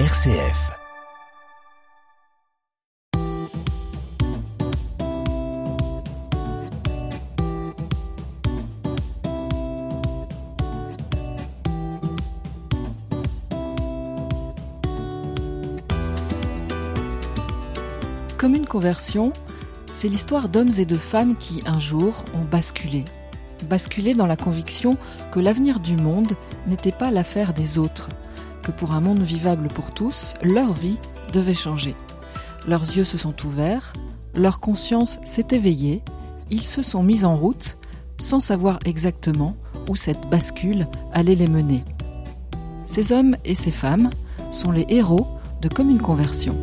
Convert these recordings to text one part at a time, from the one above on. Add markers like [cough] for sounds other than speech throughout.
RCF. Comme une conversion, c'est l'histoire d'hommes et de femmes qui, un jour, ont basculé. Basculé dans la conviction que l'avenir du monde n'était pas l'affaire des autres, que pour un monde vivable pour tous, leur vie devait changer. Leurs yeux se sont ouverts, leur conscience s'est éveillée, ils se sont mis en route sans savoir exactement où cette bascule allait les mener. Ces hommes et ces femmes sont les héros de Comme une conversion.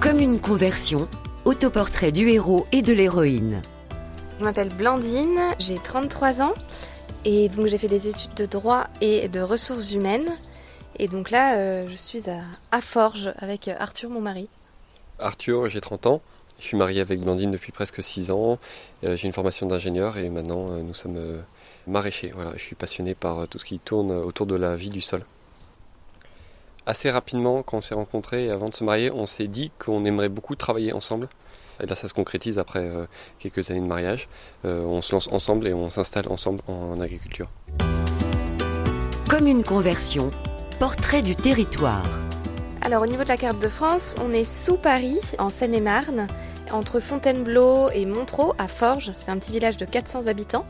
Comme une conversion, autoportrait du héros et de l'héroïne. Je m'appelle Blandine, j'ai 33 ans et donc j'ai fait des études de droit et de ressources humaines. Et donc là, euh, je suis à, Forges avec Arthur, mon mari. Arthur, j'ai 30 ans. Je suis marié avec Blandine depuis presque 6 ans. Euh, j'ai une formation d'ingénieur et maintenant euh, nous sommes maraîchers. Voilà, je suis passionné par tout ce qui tourne autour de la vie du sol assez rapidement, quand on s'est rencontrés avant de se marier, on s'est dit qu'on aimerait beaucoup travailler ensemble. Et là, ça se concrétise après euh, quelques années de mariage. Euh, on se lance ensemble et on s'installe ensemble en agriculture. Comme une conversion, portrait du territoire. Alors, au niveau de la carte de France, on est sous Paris, en Seine-et-Marne, entre Fontainebleau et Montreux, à Forges. C'est un petit village de 400 habitants.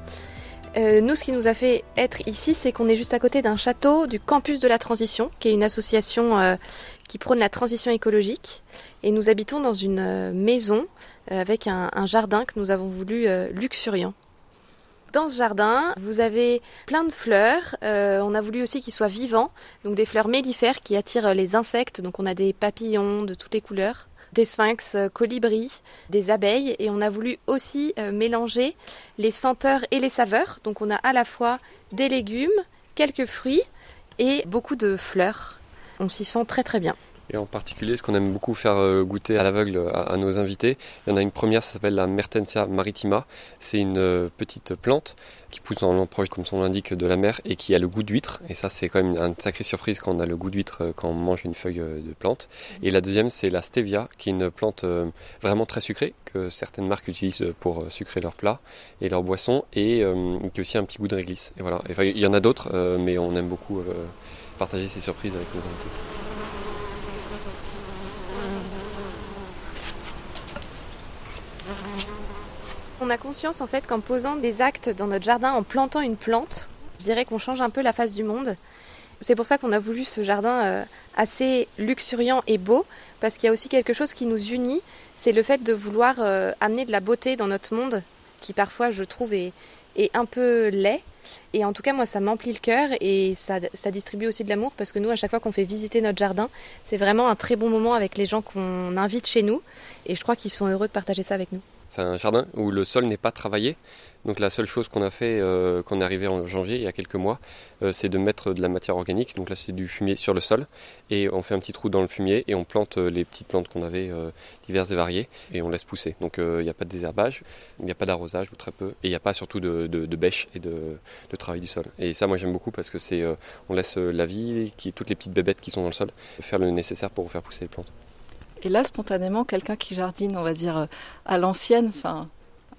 Euh, nous, ce qui nous a fait être ici, c'est qu'on est juste à côté d'un château du Campus de la Transition, qui est une association euh, qui prône la transition écologique. Et nous habitons dans une euh, maison avec un, jardin que nous avons voulu luxuriant. Dans ce jardin, vous avez plein de fleurs. on a voulu aussi qu'ils soient vivants, donc des fleurs mellifères qui attirent les insectes. Donc on a des papillons de toutes les couleurs des sphinx euh, colibris, des abeilles et on a voulu aussi euh, mélanger les senteurs et les saveurs. Donc on a à la fois des légumes, quelques fruits et beaucoup de fleurs. On s'y sent très très bien. Et en particulier, ce qu'on aime beaucoup faire euh, goûter à l'aveugle à, nos invités, il y en a une première, ça s'appelle la Mertensia maritima. C'est une euh, petite plante qui pousse dans l'emproche, comme son l'indique, de la mer et qui a le goût d'huître. Et ça, c'est quand même une sacrée surprise quand on a le goût d'huître euh, quand on mange une feuille de plante. Et la deuxième, c'est la stevia, qui est une plante vraiment très sucrée que certaines marques utilisent pour sucrer leurs plats et leurs boissons et qui a aussi un petit goût de réglisse. Et voilà. il y en a d'autres, mais on aime beaucoup partager ces surprises avec nos invités. On a conscience en fait qu'en posant des actes dans notre jardin, en plantant une plante, je dirais qu'on change un peu la face du monde. C'est pour ça qu'on a voulu ce jardin euh, assez luxuriant et beau, parce qu'il y a aussi quelque chose qui nous unit, c'est le fait de vouloir euh, amener de la beauté dans notre monde, qui parfois je trouve est, un peu laid. Et en tout cas, moi, ça m'emplit le cœur et ça, ça, distribue aussi de l'amour parce que nous, à chaque fois qu'on fait visiter notre jardin, c'est vraiment un très bon moment avec les gens qu'on invite chez nous. Et je crois qu'ils sont heureux de partager ça avec nous. C'est un jardin où le sol n'est pas travaillé. Donc la seule chose qu'on a fait euh, quand on est arrivé en janvier, il y a quelques mois, euh, c'est de mettre de la matière organique. Donc là c'est du fumier sur le sol et on fait un petit trou dans le fumier et on plante euh, les petites plantes qu'on avait diverses et variées et on laisse pousser. Donc il n'y a pas de désherbage, il n'y a pas d'arrosage ou très peu et il n'y a pas surtout de, bêche et de, travail du sol. Et ça moi j'aime beaucoup parce que c'est on laisse la vie, toutes les petites bébêtes qui sont dans le sol, faire le nécessaire pour faire pousser les plantes. Et là, spontanément, quelqu'un qui jardine, on va dire, euh, à l'ancienne, enfin,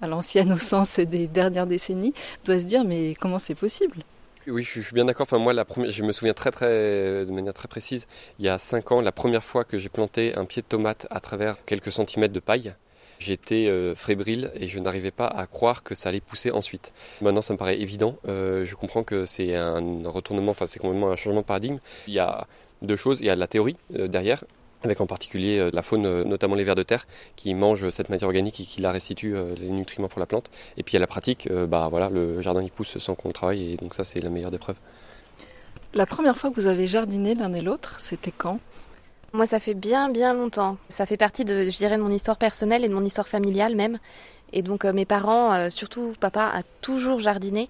à l'ancienne [laughs] au sens des dernières décennies, doit se dire, mais comment c'est possible? Oui, je suis bien d'accord. Enfin, moi, la première, je me souviens très, très, de manière très précise. Il y a cinq ans, la première fois que j'ai planté un pied de tomate à travers quelques centimètres de paille, j'étais euh, fébrile et je n'arrivais pas à croire que ça allait pousser ensuite. Maintenant, ça me paraît évident. Euh, je comprends que c'est un retournement, enfin, c'est complètement un changement de paradigme. Il y a deux choses. Il y a la théorie derrière avec en particulier euh, la faune, euh, notamment les vers de terre, qui mangent cette matière organique et qui la restituent euh, les nutriments pour la plante. Et puis à la pratique, bah voilà, le jardin il pousse sans qu'on le travaille, et donc ça c'est la meilleure des preuves. La première fois que vous avez jardiné l'un et l'autre, c'était quand? Moi, ça fait bien, bien longtemps. Ça fait partie de, je dirais, de mon histoire personnelle et de mon histoire familiale même. Et donc mes parents, surtout papa, a toujours jardiné.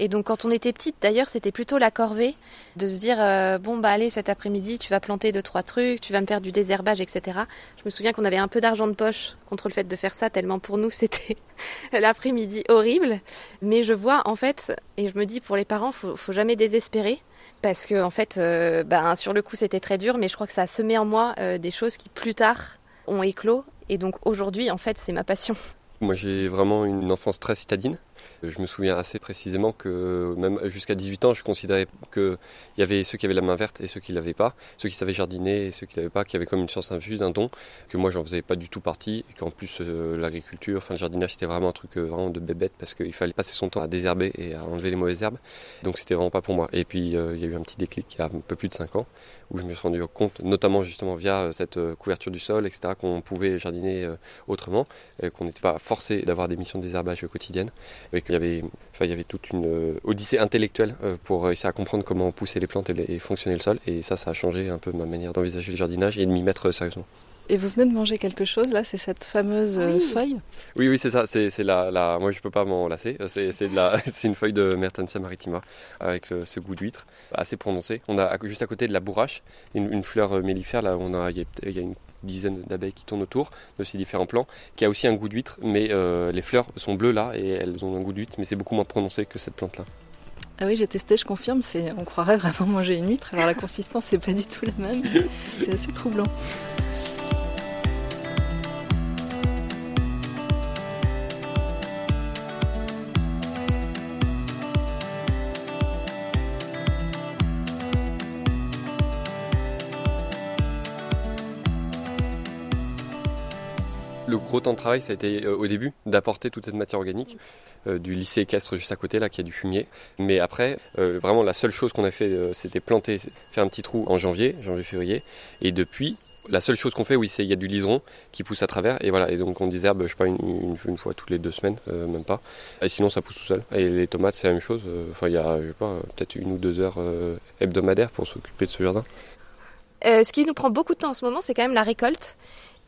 Et donc quand on était petite, d'ailleurs, c'était plutôt la corvée de se dire euh, bon bah allez cet après-midi, tu vas planter deux trois trucs, tu vas me faire du désherbage, etc. Je me souviens qu'on avait un peu d'argent de poche contre le fait de faire ça, tellement pour nous [laughs] c'était l'après-midi horrible. Mais je vois en fait, et je me dis pour les parents, faut, faut jamais désespérer. Parce que en fait, euh, bah, sur le coup c'était très dur, mais je crois que ça a semé en moi euh, des choses qui plus tard ont éclos. Et donc aujourd'hui, en fait, c'est ma passion. Moi j'ai vraiment une enfance très citadine. Je me souviens assez précisément que même jusqu'à 18 ans, je considérais qu'il y avait ceux qui avaient la main verte et ceux qui l'avaient pas, ceux qui savaient jardiner et ceux qui l'avaient pas, qui avaient comme une science infuse, un don, que moi j'en faisais pas du tout partie et qu'en plus euh, l'agriculture, enfin le jardinage c'était vraiment un truc euh, vraiment de bébête parce qu'il fallait passer son temps à désherber et à enlever les mauvaises herbes, donc c'était vraiment pas pour moi. Et puis euh, il y a eu un petit déclic il y a un peu plus de 5 ans où je me suis rendu compte, notamment justement via cette couverture du sol, etc., qu'on pouvait jardiner autrement, qu'on n'était pas forcé d'avoir des missions de désherbage quotidiennes, et qu'il y avait Enfin, il y avait toute une euh, odyssée intellectuelle euh, pour réussir à comprendre comment pousser les plantes et, fonctionner le sol. Et ça, ça a changé un peu ma manière d'envisager le jardinage et de m'y mettre euh, sérieusement. Et vous venez de manger quelque chose là, c'est cette fameuse feuille? Oui, oui, c'est ça. C'est, la, la, Moi, je peux pas m'en lasser. C'est, c'est, de la... [laughs] c'est une feuille de Mertensia maritima avec ce goût d'huître assez prononcé. On a juste à côté de la bourrache, une, fleur mellifère. Là, on a, il y a une dizaines d'abeilles qui tournent autour de ces différents plants, qui a aussi un goût d'huître, mais euh, les fleurs sont bleues là et elles ont un goût d'huître, mais c'est beaucoup moins prononcé que cette plante-là. Ah oui, j'ai testé, je confirme, c'est, on croirait vraiment manger une huître. Alors la consistance, c'est pas du tout la même. C'est assez troublant. Le gros temps de travail, ça a été euh, au début d'apporter toute cette matière organique euh, du lycée équestre juste à côté, là, qui a du fumier. Mais après, euh, vraiment, la seule chose qu'on a fait, c'était planter, faire un petit trou en janvier, janvier-février. Et depuis, la seule chose qu'on fait, oui, c'est il y a du liseron qui pousse à travers. Et voilà, et donc on désherbe, je sais pas, une, fois toutes les deux semaines, même pas. Et sinon, ça pousse tout seul. Et les tomates, c'est la même chose. Enfin, il y a, je sais pas, peut-être une ou deux heures hebdomadaires pour s'occuper de ce jardin. ce qui nous prend beaucoup de temps en ce moment, c'est quand même la récolte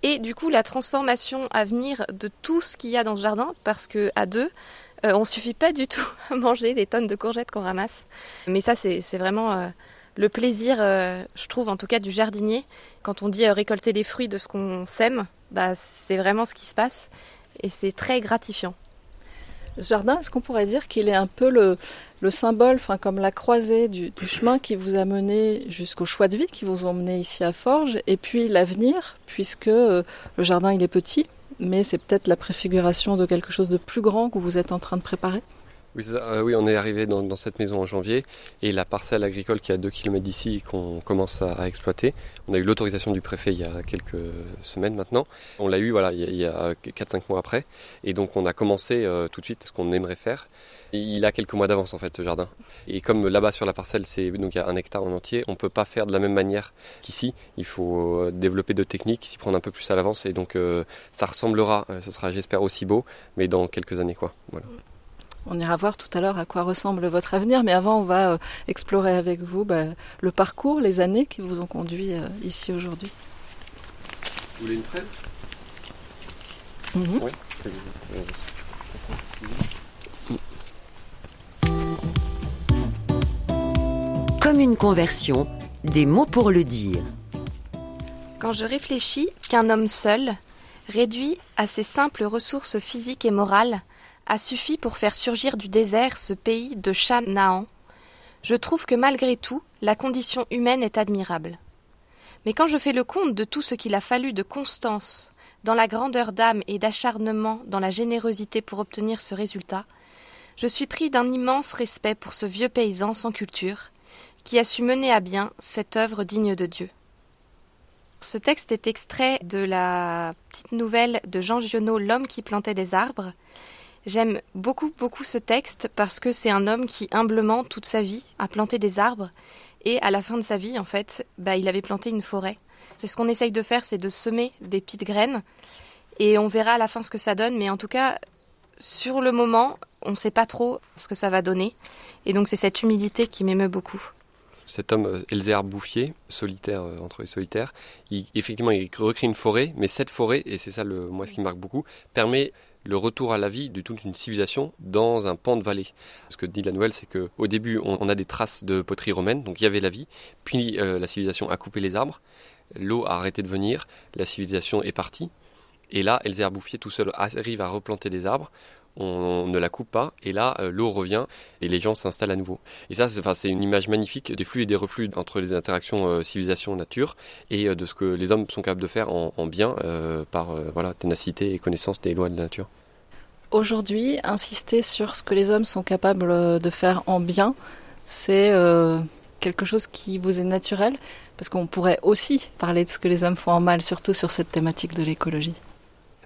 et du coup la transformation à venir de tout ce qu'il y a dans le jardin, parce que à deux, euh, on suffit pas du tout [laughs] à manger les tonnes de courgettes qu'on ramasse. Mais ça, c'est vraiment euh, le plaisir, euh, je trouve en tout cas, du jardinier. Quand on dit récolter les fruits de ce qu'on sème, bah, c'est vraiment ce qui se passe, et c'est très gratifiant. Ce jardin, est-ce qu'on pourrait dire qu'il est un peu le, symbole, enfin comme la croisée du, chemin qui vous a mené jusqu'au choix de vie, qui vous ont mené ici à Forges, et puis l'avenir, puisque euh, le jardin il est petit, mais c'est peut-être la préfiguration de quelque chose de plus grand que vous êtes en train de préparer? Oui, euh, oui, on est arrivé dans, cette maison en janvier et la parcelle agricole qui est à 2 km d'ici qu'on commence à, exploiter, on a eu l'autorisation du préfet il y a quelques semaines maintenant. On l'a eu voilà, il y a, 4-5 mois après et donc on a commencé euh, tout de suite ce qu'on aimerait faire. il a quelques mois d'avance en fait ce jardin. Et comme là-bas sur la parcelle, c'est donc il y a un hectare en entier, on peut pas faire de la même manière qu'ici. Il faut euh, développer de techniques, s'y prendre un peu plus à l'avance et donc ça ressemblera, ce sera j'espère aussi beau, mais dans quelques années quoi. Voilà. On ira voir tout à l'heure à quoi ressemble votre avenir, mais avant, on va euh, explorer avec vous bah, le parcours, les années qui vous ont conduit euh, ici aujourd'hui. Vous voulez une fraise mhm. Oui. Comme une conversion, des mots pour le dire. Quand je réfléchis qu'un homme seul, réduit à ses simples ressources physiques et morales, a suffi pour faire surgir du désert ce pays de Chanaan, je trouve que malgré tout, la condition humaine est admirable. Mais quand je fais le compte de tout ce qu'il a fallu de constance, dans la grandeur d'âme et d'acharnement, dans la générosité pour obtenir ce résultat, je suis pris d'un immense respect pour ce vieux paysan sans culture, qui a su mener à bien cette œuvre digne de Dieu. Ce texte est extrait de la petite nouvelle de Jean Giono L'homme qui plantait des arbres, J'aime beaucoup, beaucoup ce texte parce que c'est un homme qui, humblement, toute sa vie, a planté des arbres. Et à la fin de sa vie, en fait, bah, il avait planté une forêt. C'est ce qu'on essaye de faire, c'est de semer des petites graines. Et on verra à la fin ce que ça donne. Mais en tout cas, sur le moment, on ne sait pas trop ce que ça va donner. Et donc, c'est cette humilité qui m'émeut beaucoup cet homme euh, Elzéar Bouffier, solitaire euh, entre les solitaires, effectivement il recrée une forêt, mais cette forêt, et c'est ça le, moi ce qui me marque beaucoup, permet le retour à la vie de toute une civilisation dans un pan de vallée. Ce que dit la nouvelle, c'est qu'au début, on, a des traces de poterie romaine, donc il y avait la vie, puis la civilisation a coupé les arbres, l'eau a arrêté de venir, la civilisation est partie, et là, Elzéar Bouffier tout seul arrive à replanter des arbres on ne la coupe pas, et là, euh, l'eau revient, et les gens s'installent à nouveau. Et ça, c'est une image magnifique des flux et des reflux entre les interactions euh, civilisation-nature, et euh, de ce que les hommes sont capables de faire en, bien, par voilà, ténacité et connaissance des lois de la nature. Aujourd'hui, insister sur ce que les hommes sont capables de faire en bien, c'est quelque chose qui vous est naturel, parce qu'on pourrait aussi parler de ce que les hommes font en mal, surtout sur cette thématique de l'écologie.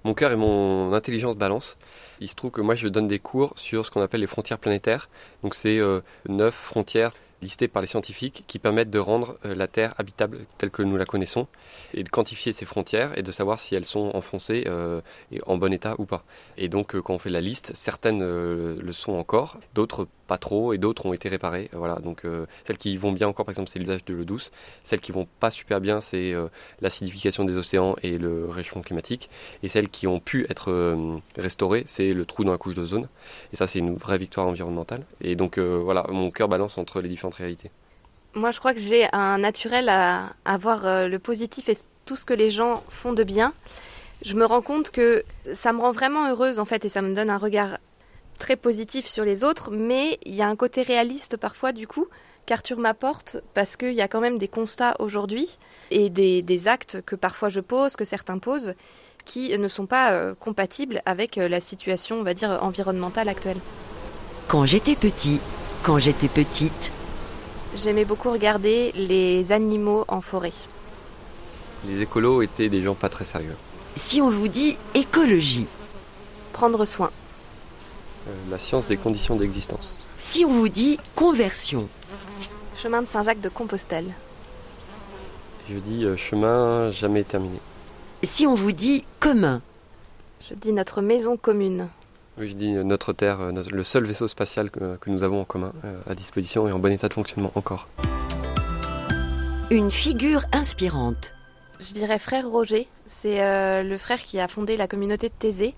Mon cœur et mon intelligence balancent. Il se trouve que moi je donne des cours sur ce qu'on appelle les frontières planétaires. Donc c'est euh, neuf frontières listées par les scientifiques qui permettent de rendre euh, la Terre habitable telle que nous la connaissons et de quantifier ces frontières et de savoir si elles sont enfoncées euh, et en bon état ou pas. Et donc quand on fait la liste, certaines le sont encore, d'autres pas trop et d'autres ont été réparées. Voilà, donc euh, celles qui vont bien encore, par exemple, c'est l'usage de l'eau douce. Celles qui vont pas super bien, c'est euh, l'acidification des océans et le réchauffement climatique. Et celles qui ont pu être euh, restaurées, c'est le trou dans la couche d'ozone. Et ça, c'est une vraie victoire environnementale. Et donc voilà, mon cœur balance entre les différentes réalités. Moi, je crois que j'ai un naturel à, à voir le positif et tout ce que les gens font de bien. Je me rends compte que ça me rend vraiment heureuse en fait et ça me donne un regard très positif sur les autres, mais il y a un côté réaliste parfois du coup qu'Arthur m'apporte parce qu'il y a quand même des constats aujourd'hui et des, actes que parfois je pose, que certains posent, qui ne sont pas euh, compatibles avec euh, la situation, on va dire, environnementale actuelle. Quand j'étais petit, quand j'étais petite, j'aimais beaucoup regarder les animaux en forêt. Les écolos étaient des gens pas très sérieux. Si on vous dit écologie, prendre soin. Euh, la science des conditions d'existence. Si on vous dit conversion Chemin de Saint-Jacques de Compostelle. Je dis euh, chemin jamais terminé. Si on vous dit commun Je dis notre maison commune. Oui, je dis euh, notre Terre, le seul vaisseau spatial que, nous avons en commun à disposition et en bon état de fonctionnement encore. Une figure inspirante. Je dirais frère Roger. C'est le frère qui a fondé la communauté de Thésée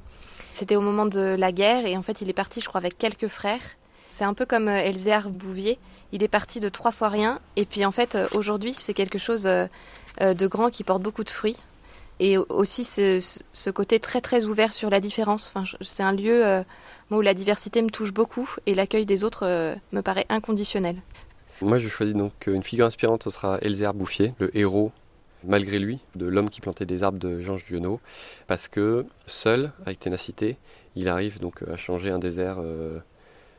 c'était au moment de la guerre et en fait il est parti je crois avec quelques frères. C'est un peu comme euh, Elzéar Bouvier, il est parti de trois fois rien et puis en fait euh, aujourd'hui c'est quelque chose euh, de grand qui porte beaucoup de fruits et aussi ce, côté très très ouvert sur la différence. C'est un lieu où la diversité me touche beaucoup et l'accueil des autres me paraît inconditionnel. Moi je choisis donc une figure inspirante, ce sera Elzéar Bouffier, le héros malgré lui, de l'homme qui plantait des arbres de Jean Giono, parce que seul, avec ténacité, il arrive donc à changer un désert euh,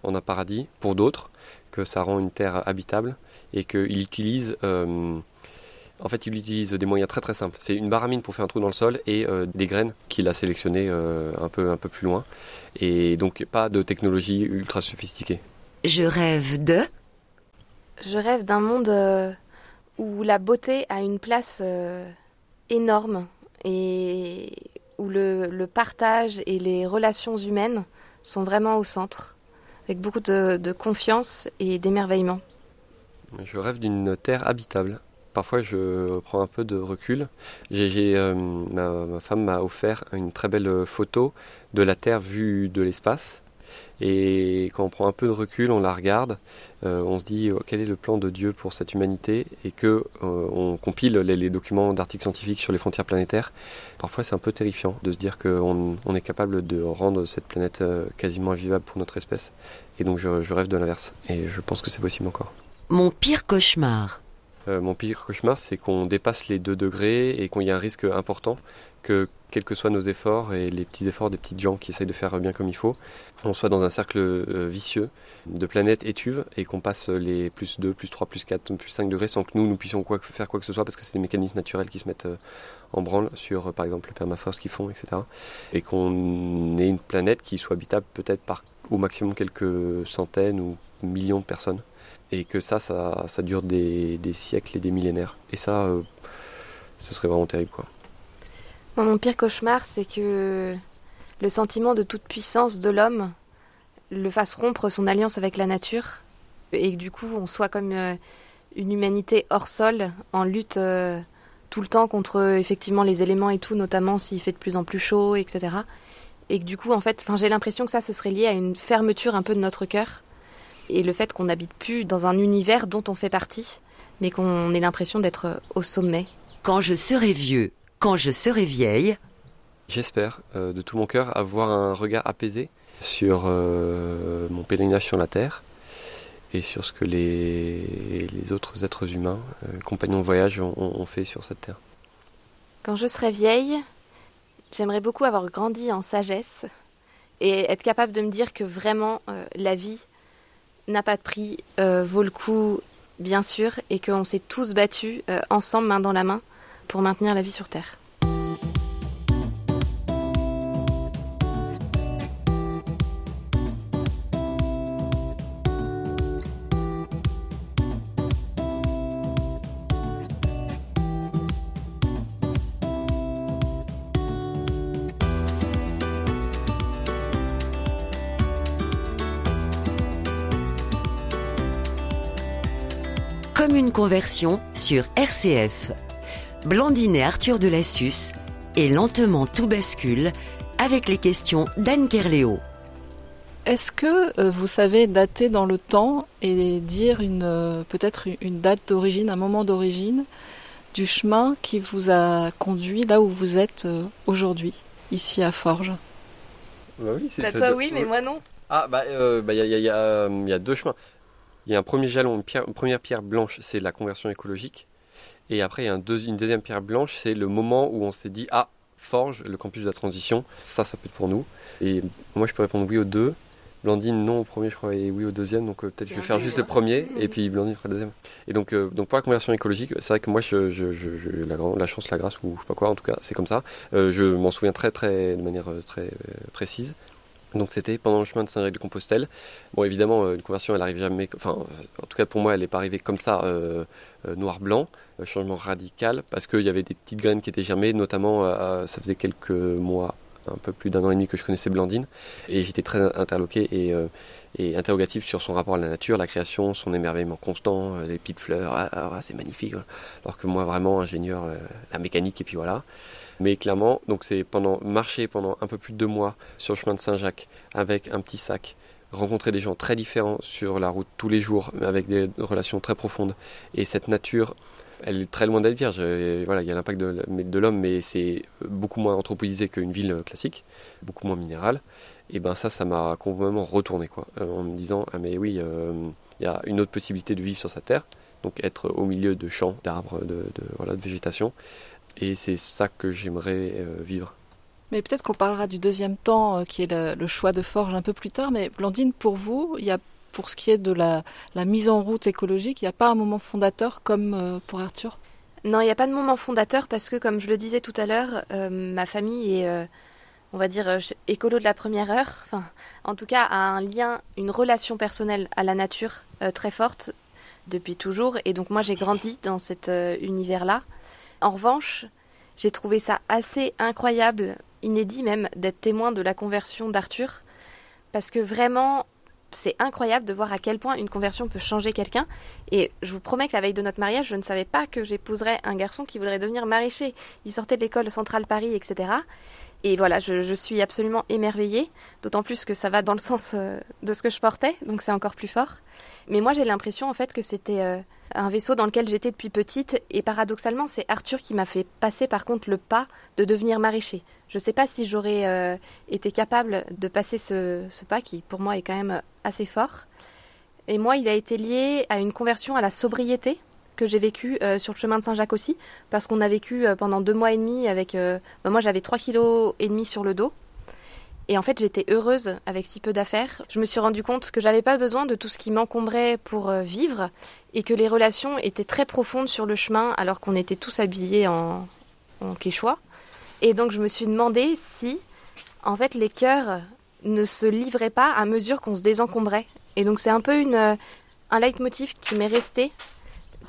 en un paradis pour d'autres, que ça rend une terre habitable et qu'il utilise euh, en fait, il utilise des moyens très très simples. C'est une baramine pour faire un trou dans le sol et euh, des graines qu'il a sélectionnées un, peu, un peu plus loin. Et donc pas de technologie ultra sophistiquée. Je rêve de... Je rêve d'un monde où la beauté a une place euh, énorme et où le, partage et les relations humaines sont vraiment au centre, avec beaucoup de, confiance et d'émerveillement. Je rêve d'une terre habitable. Parfois, je prends un peu de recul. Euh, ma, femme m'a offert une très belle photo de la Terre vue de l'espace. Et quand on prend un peu de recul, on la regarde, euh, on se dit oh, quel est le plan de Dieu pour cette humanité? Et que euh, on compile les, documents d'articles scientifiques sur les frontières planétaires. Parfois, c'est un peu terrifiant de se dire qu'on on est capable de rendre cette planète euh, quasiment invivable pour notre espèce. Et donc, je rêve de l'inverse. Et je pense que c'est possible encore. Mon pire cauchemar. Mon pire cauchemar, c'est qu'on dépasse les 2 degrés et qu'il y a un risque important que quels que soient nos efforts et les petits efforts des petites gens qui essayent de faire bien comme il faut, on soit dans un cercle euh, vicieux de planètes étuves et qu'on passe les plus 2, plus 3, plus 4, plus 5 degrés sans que nous, nous puissions faire quoi que ce soit parce que c'est des mécanismes naturels qui se mettent euh, en branle sur, euh, par exemple, le permafrost qu'ils font, etc. Et qu'on ait une planète qui soit habitable peut-être par au maximum quelques centaines ou millions de personnes. Et que ça, ça, ça dure des, siècles et des millénaires. Et ça, ce serait vraiment terrible, quoi mon pire cauchemar, c'est que le sentiment de toute puissance de l'homme le fasse rompre son alliance avec la nature et que du coup on soit comme euh, une humanité hors sol en lutte euh, tout le temps contre effectivement les éléments et tout, notamment s'il fait de plus en plus chaud, etc. Et que du coup, en fait, j'ai l'impression que ça, ce serait lié à une fermeture un peu de notre cœur. Et le fait qu'on n'habite plus dans un univers dont on fait partie, mais qu'on ait l'impression d'être au sommet. Quand je serai vieux, quand je serai vieille. J'espère euh, de tout mon cœur avoir un regard apaisé sur euh, mon pèlerinage sur la Terre et sur ce que les, les autres êtres humains, euh, compagnons de voyage, ont, ont fait sur cette Terre. Quand je serai vieille, J'aimerais beaucoup avoir grandi en sagesse et être capable de me dire que vraiment euh, la vie n'a pas de prix, euh, vaut le coup bien sûr, et qu'on s'est tous battus euh, ensemble, main dans la main, pour maintenir la vie sur Terre. Comme une conversion sur RCF. Blandine et Arthur de Lassus et lentement tout bascule avec les questions d'Anne Kerléo. Est-ce que euh, vous savez dater dans le temps et dire une euh, peut-être une date d'origine, un moment d'origine du chemin qui vous a conduit là où vous êtes euh, aujourd'hui, ici à Forges? Bah oui, bah toi oui, mais moi non. Ah bah il bah, y, a, deux chemins. Il y a un premier jalon, une, première pierre blanche, c'est la conversion écologique. Et après, il y a un une deuxième pierre blanche, c'est le moment où on s'est dit Ah, Forge, le campus de la transition, ça, ça peut être pour nous. Et moi, je peux répondre oui aux deux. Blandine, non au premier, je crois, et oui au deuxième. Donc euh, peut-être je vais faire juste le premier, et puis Blandine fera le deuxième. Et donc, euh, pour la conversion écologique, c'est vrai que moi, la, la, chance, la grâce, ou je sais pas quoi, en tout cas, c'est comme ça. Euh, je m'en souviens très, très, de manière très précise. Donc c'était pendant le chemin de Saint-Jacques-de-Compostelle. Bon, évidemment, euh, une conversion, elle arrive jamais. Enfin, en tout cas pour moi, elle n'est pas arrivée comme ça, euh, euh, noir-blanc. changement radical, parce qu'il y avait des petites graines qui étaient germées, notamment, ça faisait quelques mois, un peu plus d'un an et demi que je connaissais Blandine, et j'étais très interloqué et, interrogatif sur son rapport à la nature, la création, son émerveillement constant, les petites fleurs, ah, ah, c'est magnifique. Alors que moi, vraiment, ingénieur, la mécanique, et puis voilà. Mais clairement, donc c'est marcher pendant un peu plus de deux mois sur le chemin de Saint-Jacques avec un petit sac, rencontrer des gens très différents sur la route tous les jours, avec des relations très profondes. Et cette nature, elle est très loin d'être vierge. voilà, il y a l'impact de, l'homme, mais c'est beaucoup moins anthropolisé qu'une ville classique, beaucoup moins minérale. Et ben ça, ça m'a complètement retourné, quoi, euh, en me disant ah mais oui, euh, il y a une autre possibilité de vivre sur cette terre, donc être au milieu de champs, d'arbres, de, voilà, de végétation, et c'est ça que j'aimerais euh, vivre. Mais peut-être qu'on parlera du deuxième temps, euh, qui est le, choix de Forge un peu plus tard. Mais Blandine, pour vous, il y a, pour ce qui est de la, la mise en route écologique, il n'y a pas un moment fondateur comme euh, pour Arthur? Non, il n'y a pas de moment fondateur parce que, comme je le disais tout à l'heure, ma famille est, on va dire, écolo de la première heure. Enfin, en tout cas, a un lien, une relation personnelle à la nature très forte depuis toujours. Et donc, moi, j'ai grandi dans cet univers-là. En revanche, j'ai trouvé ça assez incroyable, inédit même, d'être témoin de la conversion d'Arthur, parce que vraiment, c'est incroyable de voir à quel point une conversion peut changer quelqu'un. Et je vous promets que la veille de notre mariage, je ne savais pas que j'épouserais un garçon qui voudrait devenir maraîcher. Il sortait de l'école centrale Paris, etc. Et voilà, je, suis absolument émerveillée, d'autant plus que ça va dans le sens euh, de ce que je portais, donc c'est encore plus fort. Mais moi, j'ai l'impression en fait que c'était euh, un vaisseau dans lequel j'étais depuis petite, et paradoxalement, c'est Arthur qui m'a fait passer par contre le pas de devenir maraîcher. Je ne sais pas si j'aurais euh, été capable de passer ce, ce, pas, qui pour moi est quand même assez fort. Et moi, il a été lié à une conversion à la sobriété que j'ai vécu euh, sur le chemin de Saint-Jacques aussi, parce qu'on a vécu pendant deux mois et demi avec. Bah, moi, j'avais trois kilos et demi sur le dos. Et en fait, j'étais heureuse avec si peu d'affaires. Je me suis rendu compte que j'avais pas besoin de tout ce qui m'encombrait pour euh, vivre et que les relations étaient très profondes sur le chemin alors qu'on était tous habillés en, en quechua. Et donc, je me suis demandé si, en fait, les cœurs ne se livraient pas à mesure qu'on se désencombrait. Et donc, c'est un peu une, euh, un leitmotiv qui m'est resté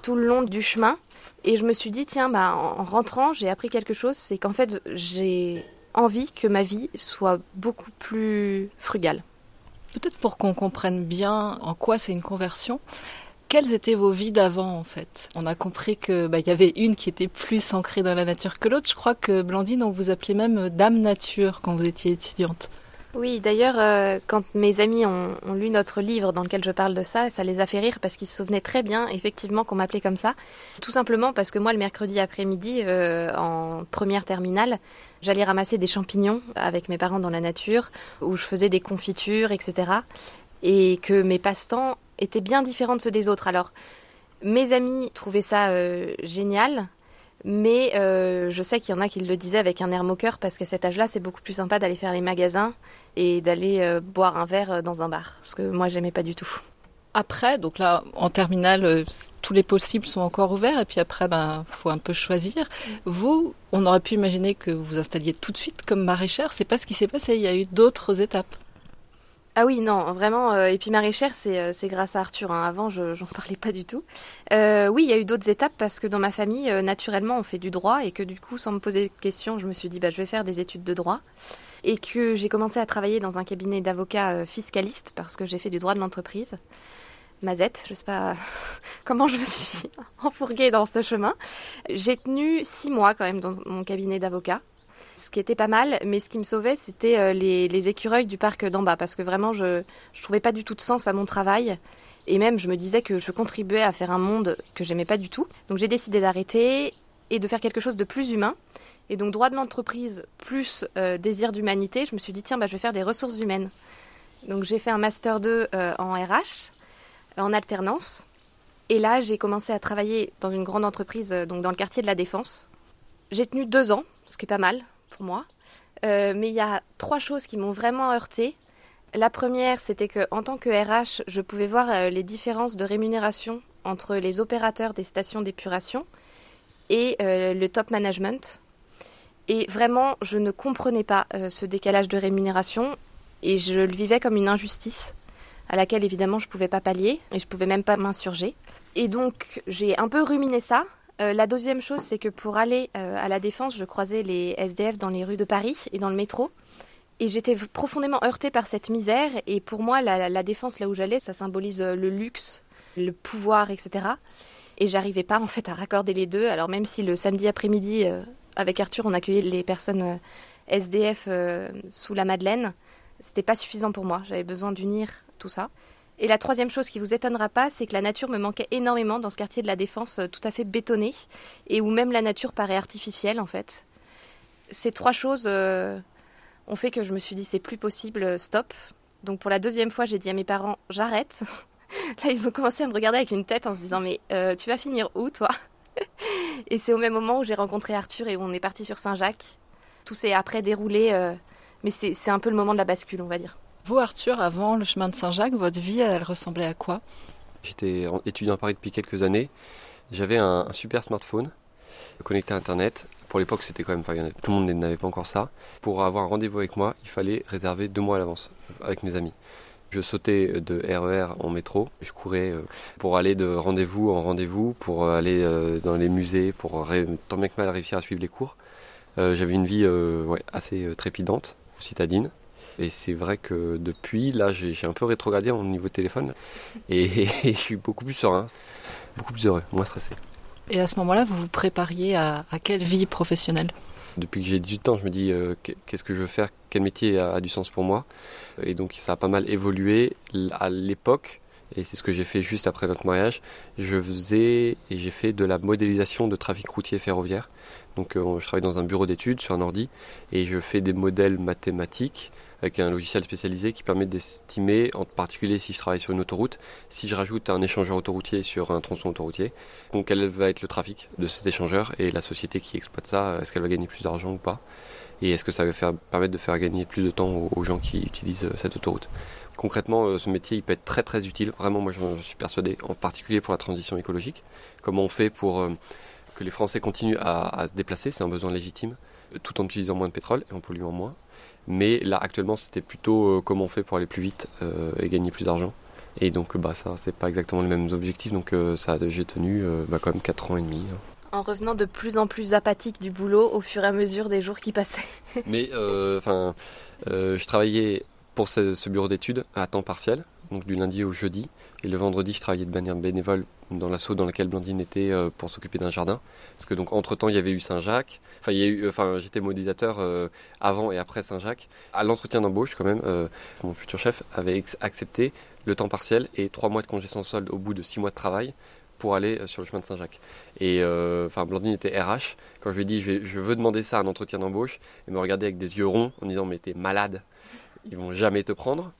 tout le long du chemin. Et je me suis dit, tiens, bah, en rentrant, j'ai appris quelque chose, c'est qu'en fait, j'ai envie que ma vie soit beaucoup plus frugale. Peut-être pour qu'on comprenne bien en quoi c'est une conversion, quelles étaient vos vies d'avant en fait? On a compris que bah, y avait une qui était plus ancrée dans la nature que l'autre. Je crois que Blandine, on vous appelait même Dame Nature quand vous étiez étudiante. Oui, d'ailleurs, euh, quand mes amis ont, lu notre livre dans lequel je parle de ça, ça les a fait rire parce qu'ils se souvenaient très bien, effectivement, qu'on m'appelait comme ça. Tout simplement parce que moi, le mercredi après-midi, euh, en première terminale, j'allais ramasser des champignons avec mes parents dans la nature, où je faisais des confitures, etc. Et que mes passe-temps étaient bien différents de ceux des autres. Alors, mes amis trouvaient ça euh, génial, mais euh, je sais qu'il y en a qui le disaient avec un air moqueur parce qu'à cet âge-là, c'est beaucoup plus sympa d'aller faire les magasins et d'aller euh, boire un verre euh, dans un bar. Ce que moi, j'aimais pas du tout. Après, donc là, en terminale, tous les possibles sont encore ouverts et puis après, ben, faut un peu choisir. Mm. Vous, on aurait pu imaginer que vous vous installiez tout de suite comme maraîchère. C'est pas ce qui s'est passé. Il y a eu d'autres étapes. Ah oui, non, vraiment. Euh, et puis maraîchère, c'est, euh, c'est grâce à Arthur. Hein. Avant, je n'en parlais pas du tout. Euh, oui, il y a eu d'autres étapes parce que dans ma famille, naturellement, on fait du droit et que du coup, sans me poser de questions, je me suis dit, bah, je vais faire des études de droit. Et que j'ai commencé à travailler dans un cabinet d'avocats fiscalistes parce que j'ai fait du droit de l'entreprise. Mazette, je sais pas [laughs] comment je me suis [laughs] enfourguée dans ce chemin. J'ai tenu six mois quand même dans mon cabinet d'avocats ce qui était pas mal, mais ce qui me sauvait, c'était euh, les, écureuils du parc d'en bas, parce que vraiment, je ne trouvais pas du tout de sens à mon travail. Et même, je me disais que je contribuais à faire un monde que j'aimais pas du tout. Donc j'ai décidé d'arrêter et de faire quelque chose de plus humain. Et donc droit de l'entreprise plus euh, désir d'humanité, je me suis dit tiens, bah, je vais faire des ressources humaines. Donc j'ai fait un master 2 euh, en RH, en alternance. Et là, j'ai commencé à travailler dans une grande entreprise, donc dans le quartier de la Défense. J'ai tenu deux ans, ce qui est pas mal moi. Euh, mais il y a trois choses qui m'ont vraiment heurté. La première, c'était que en tant que RH, je pouvais voir euh, les différences de rémunération entre les opérateurs des stations d'épuration et euh, le top management. Et vraiment, je ne comprenais pas ce décalage de rémunération et je le vivais comme une injustice à laquelle évidemment je ne pouvais pas pallier et je ne pouvais même pas m'insurger. Et donc j'ai un peu ruminé ça euh, la deuxième chose, c'est que pour aller euh, à la Défense, je croisais les SDF dans les rues de Paris et dans le métro. Et j'étais profondément heurtée par cette misère. Et pour moi, la, Défense, là où j'allais, ça symbolise euh, le luxe, le pouvoir, etc. Et j'arrivais pas en fait à raccorder les deux. Alors même si le samedi après-midi, avec Arthur, on accueillait les personnes SDF sous la Madeleine, c'était pas suffisant pour moi. J'avais besoin d'unir tout ça. Et la troisième chose qui vous étonnera pas, c'est que la nature me manquait énormément dans ce quartier de la Défense euh, tout à fait bétonné et où même la nature paraît artificielle en fait. Ces trois choses euh, ont fait que je me suis dit c'est plus possible, euh, stop. Donc pour la deuxième fois, j'ai dit à mes parents j'arrête. [laughs] Là, ils ont commencé à me regarder avec une tête en se disant mais tu vas finir où toi? [laughs] Et c'est au même moment où j'ai rencontré Arthur et où on est parti sur Saint-Jacques. Tout s'est après déroulé, mais c'est un peu le moment de la bascule, on va dire. Vous, Arthur, avant le chemin de Saint-Jacques, votre vie, elle ressemblait à quoi? J'étais étudiant à Paris depuis quelques années. J'avais un, super smartphone connecté à Internet. Pour l'époque, c'était quand même, tout le monde n'avait pas encore ça. Pour avoir un rendez-vous avec moi, il fallait réserver deux mois à l'avance avec mes amis. Je sautais de RER e en métro, je courais euh, pour aller de rendez-vous en rendez-vous, pour aller euh, dans les musées, pour tant bien que mal réussir à suivre les cours. Euh, j'avais une vie assez trépidante, citadine. Et c'est vrai que depuis, là, j'ai un peu rétrogradé au niveau téléphone. Et, je suis beaucoup plus serein, beaucoup plus heureux, moins stressé. Et à ce moment-là, vous vous prépariez à, quelle vie professionnelle? Depuis que j'ai 18 ans, je me dis euh, qu'est-ce que je veux faire, quel métier a, du sens pour moi? Et donc ça a pas mal évolué. À l'époque, et c'est ce que j'ai fait juste après notre mariage, je faisais et j'ai fait de la modélisation de trafic routier ferroviaire. Donc euh, je travaille dans un bureau d'études sur un ordi et je fais des modèles mathématiques avec un logiciel spécialisé qui permet d'estimer, en particulier si je travaille sur une autoroute, si je rajoute un échangeur autoroutier sur un tronçon autoroutier, donc quel va être le trafic de cet échangeur et la société qui exploite ça, est-ce qu'elle va gagner plus d'argent ou pas et est-ce que ça va permettre de faire gagner plus de temps aux, gens qui utilisent euh, cette autoroute. Concrètement, euh, ce métier il peut être très très utile, vraiment moi je suis persuadé, en particulier pour la transition écologique. Comment on fait pour euh, que les Français continuent à se déplacer, c'est un besoin légitime, tout en utilisant moins de pétrole et en polluant moins. Mais là, actuellement, c'était plutôt euh, comment on fait pour aller plus vite euh, et gagner plus d'argent. Et donc, bah, ça, c'est pas exactement les mêmes objectifs. Donc, euh, ça, j'ai tenu bah, quand même 4 ans et demi. Hein. En revenant de plus en plus apathique du boulot au fur et à mesure des jours qui passaient. [laughs] Mais, enfin, je travaillais pour ce, bureau d'études à temps partiel, donc du lundi au jeudi. Et le vendredi, je travaillais de manière bénévole dans l'assaut dans lequel Blandine était euh, pour s'occuper d'un jardin. Parce que donc entre temps, il y avait eu Saint-Jacques. Enfin, y a eu, enfin, j'étais modélisateur euh, avant et après Saint-Jacques. À l'entretien d'embauche, quand même, euh, mon futur chef avait accepté le temps partiel et trois mois de congé sans solde au bout de six mois de travail pour aller sur le chemin de Saint-Jacques. Et enfin, Blandine était RH. Quand je lui ai dit je, je veux demander ça à un entretien d'embauche, elle me regardait avec des yeux ronds en disant mais t'es malade, ils vont jamais te prendre.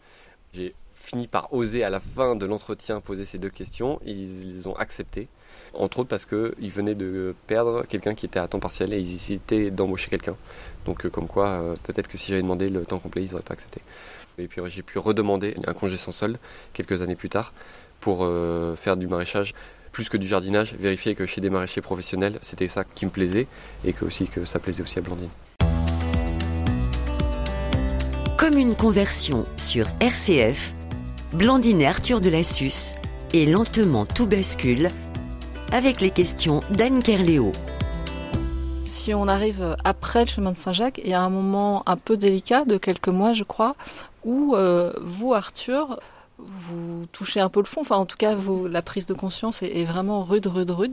J'ai fini par oser à la fin de l'entretien poser ces deux questions. Ils, ont accepté, entre autres parce qu'ils venaient de perdre quelqu'un qui était à temps partiel et ils hésitaient d'embaucher quelqu'un. Donc euh, comme quoi, euh, peut-être que si j'avais demandé le temps complet, ils n'auraient pas accepté. Et puis j'ai pu redemander un congé sans solde quelques années plus tard pour euh, faire du maraîchage plus que du jardinage, vérifier que chez des maraîchers professionnels, c'était ça qui me plaisait et que aussi que ça plaisait aussi à Blandine. Comme une conversion sur RCF Blandine et Arthur de la Susse, et lentement tout bascule avec les questions d'Anne Kerléo. Si on arrive après le chemin de Saint-Jacques, il y a un moment un peu délicat de quelques mois, je crois, où euh, vous, Arthur, vous touchez un peu le fond. Enfin, en tout cas, vous, la prise de conscience est, vraiment rude, rude, rude.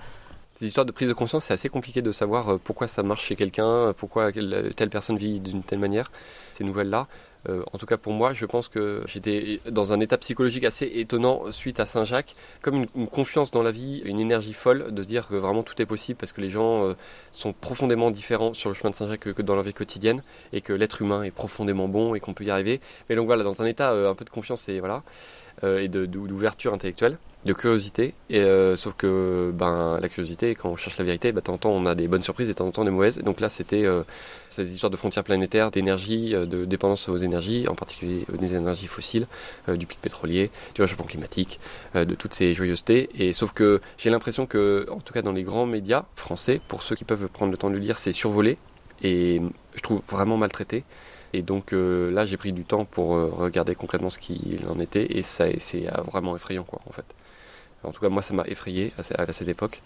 Ces histoires de prise de conscience, c'est assez compliqué de savoir euh, pourquoi ça marche chez quelqu'un, pourquoi telle personne vit d'une telle manière. Ces nouvelles-là, euh, en tout cas pour moi, je pense que j'étais dans un état psychologique assez étonnant suite à Saint-Jacques, comme une, confiance dans la vie, une énergie folle de se dire que vraiment tout est possible parce que les gens euh, sont profondément différents sur le chemin de Saint-Jacques que, dans leur vie quotidienne et que l'être humain est profondément bon et qu'on peut y arriver. Mais donc voilà, dans un état euh, un peu de confiance et voilà et d'ouverture intellectuelle de curiosité. Et euh, sauf que ben la curiosité, quand on cherche la vérité, ben, de temps en temps on a des bonnes surprises et de temps en temps des mauvaises. Donc là c'était euh, ces histoires de frontières planétaires, d'énergie, euh, de dépendance aux énergies, en particulier des énergies fossiles, du pic pétrolier, du réchauffement climatique, de toutes ces joyeusetés. Et sauf que j'ai l'impression que, en tout cas dans les grands médias français, pour ceux qui peuvent prendre le temps de le lire, c'est survolé et je trouve vraiment maltraité. Et donc là, j'ai pris du temps pour regarder concrètement ce qu'il en était, et ça, c'est vraiment effrayant, quoi, en fait. En tout cas, moi, ça m'a effrayé à, cette époque.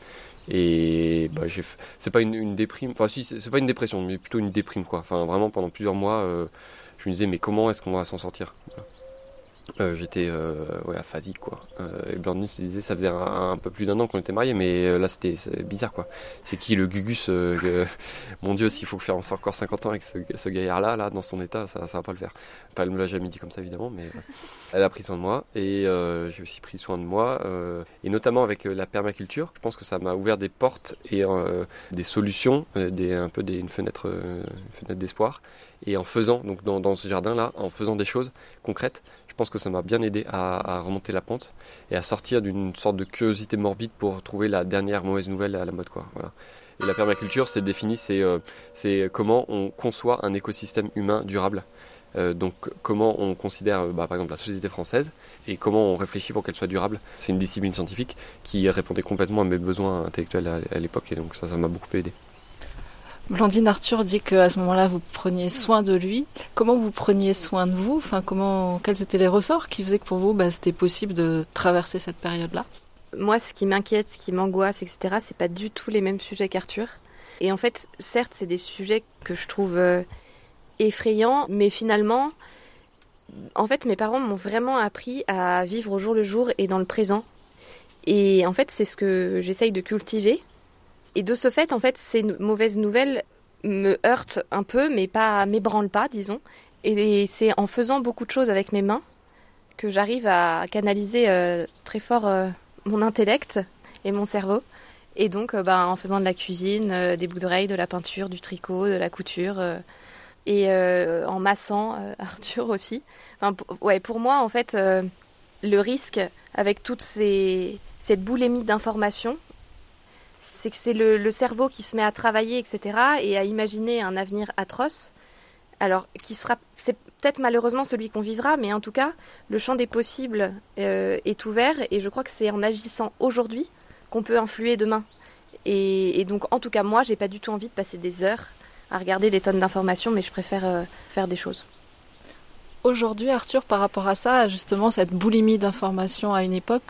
Et bah, c'est pas une, déprime, enfin si, c'est pas une dépression, mais plutôt une déprime quoi. Enfin, vraiment pendant plusieurs mois, euh, je me disais mais comment est-ce qu'on va s'en sortir euh, j'étais euh, ouais, aphasique quoi. Euh, et Blandine se disait ça faisait un, peu plus d'un an qu'on était mariés, mais euh, là c'était bizarre quoi. C'est qui le Gugus [laughs] Mon Dieu, s'il faut faire encore 50 ans avec ce, ce gaillard là, dans son état, ça, ça va pas le faire. Enfin, elle me l'a jamais dit comme ça évidemment, mais elle a pris soin de moi et j'ai aussi pris soin de moi et notamment avec la permaculture. Je pense que ça m'a ouvert des portes et des solutions, des un peu des, une fenêtre, une fenêtre d'espoir. Et en faisant donc dans, ce jardin là, en faisant des choses concrètes, pense que ça m'a bien aidé à, remonter la pente et à sortir d'une sorte de curiosité morbide pour trouver la dernière mauvaise nouvelle à la mode. Quoi. Voilà. Et la permaculture, c'est défini, c'est euh, comment on conçoit un écosystème humain durable. Euh, donc comment on considère bah, par exemple la société française et comment on réfléchit pour qu'elle soit durable. C'est une discipline scientifique qui répondait complètement à mes besoins intellectuels à, l'époque et donc ça m'a beaucoup aidé. Blandine Arthur dit qu'à ce moment-là, vous preniez soin de lui. Comment vous preniez soin de vous? Enfin, comment, quels étaient les ressorts qui faisaient que pour vous, bah, c'était possible de traverser cette période-là? Moi, ce qui m'inquiète, ce qui m'angoisse, etc., c'est pas du tout les mêmes sujets qu'Arthur. Et en fait, certes, c'est des sujets que je trouve euh, effrayants, mais finalement, en fait, mes parents m'ont vraiment appris à vivre au jour le jour et dans le présent. Et en fait, c'est ce que j'essaye de cultiver et de ce fait, en fait, ces mauvaises nouvelles me heurtent un peu, mais pas m'ébranlent pas, disons. Et c'est en faisant beaucoup de choses avec mes mains que j'arrive à canaliser euh, très fort euh, mon intellect et mon cerveau. Et donc, euh, bah, en faisant de la cuisine, des boucles d'oreilles, de la peinture, du tricot, de la couture, et en massant [laughs] Arthur aussi. Enfin, ouais, pour moi, en fait, le risque avec toute cette boulémie d'informations, c'est que c'est le, cerveau qui se met à travailler, etc., et à imaginer un avenir atroce. Alors, qui sera, c'est peut-être malheureusement celui qu'on vivra, mais en tout cas, le champ des possibles euh, est ouvert, et je crois que c'est en agissant aujourd'hui qu'on peut influer demain. Et, donc, en tout cas, moi, j'ai pas du tout envie de passer des heures à regarder des tonnes d'informations, mais je préfère euh, faire des choses. Aujourd'hui, Arthur, par rapport à ça, justement, cette boulimie d'informations à une époque,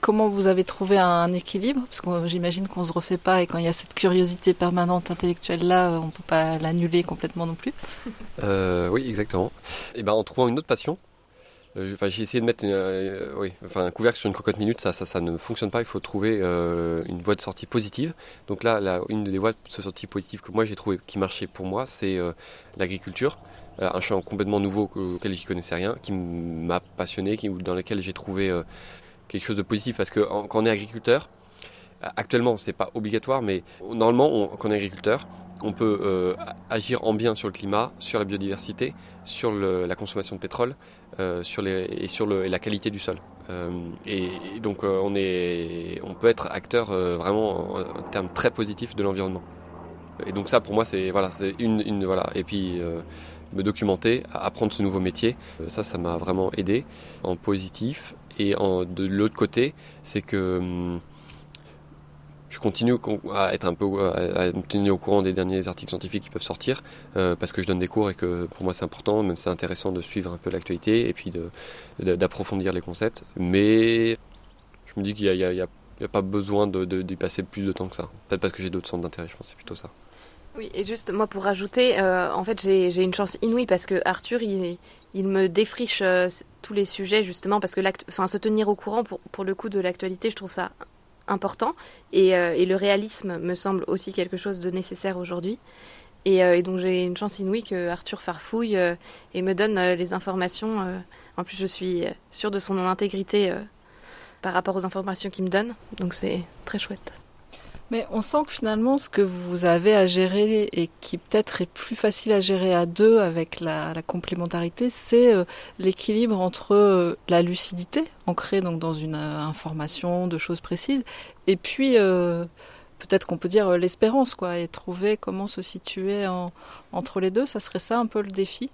Comment vous avez trouvé un équilibre? Parce que j'imagine qu'on ne se refait pas et quand il y a cette curiosité permanente intellectuelle là, on ne peut pas l'annuler complètement non plus. [laughs] Euh, oui, exactement. Et eh ben en trouvant une autre passion, Euh, j'ai essayé de mettre euh, oui, enfin, un couvercle sur une cocotte minute, ça, ça, ne fonctionne pas. Il faut trouver euh, une voie de sortie positive. Donc là, une des voies de sortie positive que moi j'ai trouvé qui marchait pour moi, c'est l'agriculture. un champ complètement nouveau auquel j'y connaissais rien, qui m'a passionné, qui, dans lequel j'ai trouvé quelque chose de positif. Parce que quand on est agriculteur, actuellement c'est pas obligatoire, mais normalement, quand on est agriculteur, on peut agir en bien sur le climat, sur la biodiversité, sur la consommation de pétrole, euh, et sur la qualité du sol. Euh, et, donc euh, on, est, on peut être acteur vraiment en, termes très positifs de l'environnement. Et donc ça pour moi c'est voilà, c'est une, une, voilà. Et puis me documenter, apprendre ce nouveau métier, ça ça m'a vraiment aidé en positif. Et de l'autre côté, c'est que hum, je continue à être un peu à me tenir au courant des derniers articles scientifiques qui peuvent sortir euh, parce que je donne des cours et que pour moi c'est important, même c'est intéressant de suivre un peu l'actualité et puis d'approfondir les concepts. Mais je me dis qu'il n'y a, pas besoin d'y de, passer plus de temps que ça. Peut-être parce que j'ai d'autres centres d'intérêt, je pense, c'est plutôt ça. Oui, et juste moi pour rajouter, euh, en fait j'ai une chance inouïe parce que Arthur il, il me défriche euh, tous les sujets justement parce que enfin, se tenir au courant pour, pour le coup de l'actualité, je trouve ça important euh, et, le réalisme me semble aussi quelque chose de nécessaire aujourd'hui. Et, euh, donc j'ai une chance inouïe que Arthur farfouille euh, et me donne les informations. en plus, je suis sûre de son intégrité par rapport aux informations qu'il me donne, donc c'est très chouette. Mais on sent que finalement, ce que vous avez à gérer et qui peut-être est plus facile à gérer à deux avec la, complémentarité, c'est euh, l'équilibre entre euh, la lucidité, ancrée donc dans une euh, information de choses précises, et puis peut-être qu'on peut dire l'espérance, quoi, et trouver comment se situer entre les deux. Ça serait ça un peu le défi.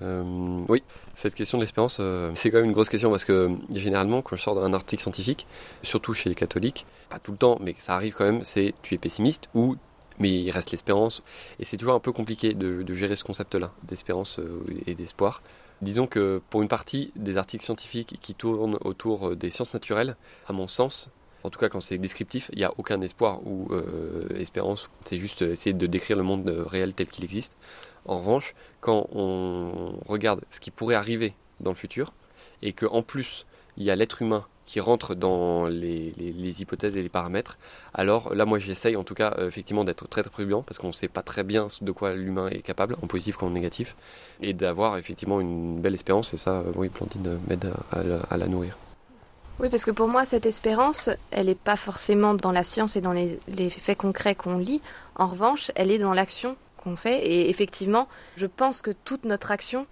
Oui, cette question de l'espérance, c'est quand même une grosse question parce que généralement, quand je sors d'un article scientifique, surtout chez les catholiques, pas tout le temps, mais ça arrive quand même, c'est tu es pessimiste ou mais il reste l'espérance. Et c'est toujours un peu compliqué de, gérer ce concept-là, d'espérance euh, et d'espoir. Disons que pour une partie des articles scientifiques qui tournent autour des sciences naturelles, à mon sens, en tout cas quand c'est descriptif, il n'y a aucun espoir ou euh, espérance. C'est juste essayer de décrire le monde réel tel qu'il existe. En revanche, quand on regarde ce qui pourrait arriver dans le futur, et qu'en plus il y a l'être humain qui rentrent dans les, hypothèses et les paramètres, alors là moi j'essaye en tout cas euh, effectivement d'être très très prudent parce qu'on ne sait pas très bien de quoi l'humain est capable, en positif comme en négatif, et d'avoir effectivement une belle espérance et ça, euh, oui, Plantine m'aide à, la nourrir. Oui, parce que pour moi, cette espérance, elle n'est pas forcément dans la science et dans les faits concrets qu'on lit. En revanche, elle est dans l'action fait. Et effectivement, je pense que toute notre action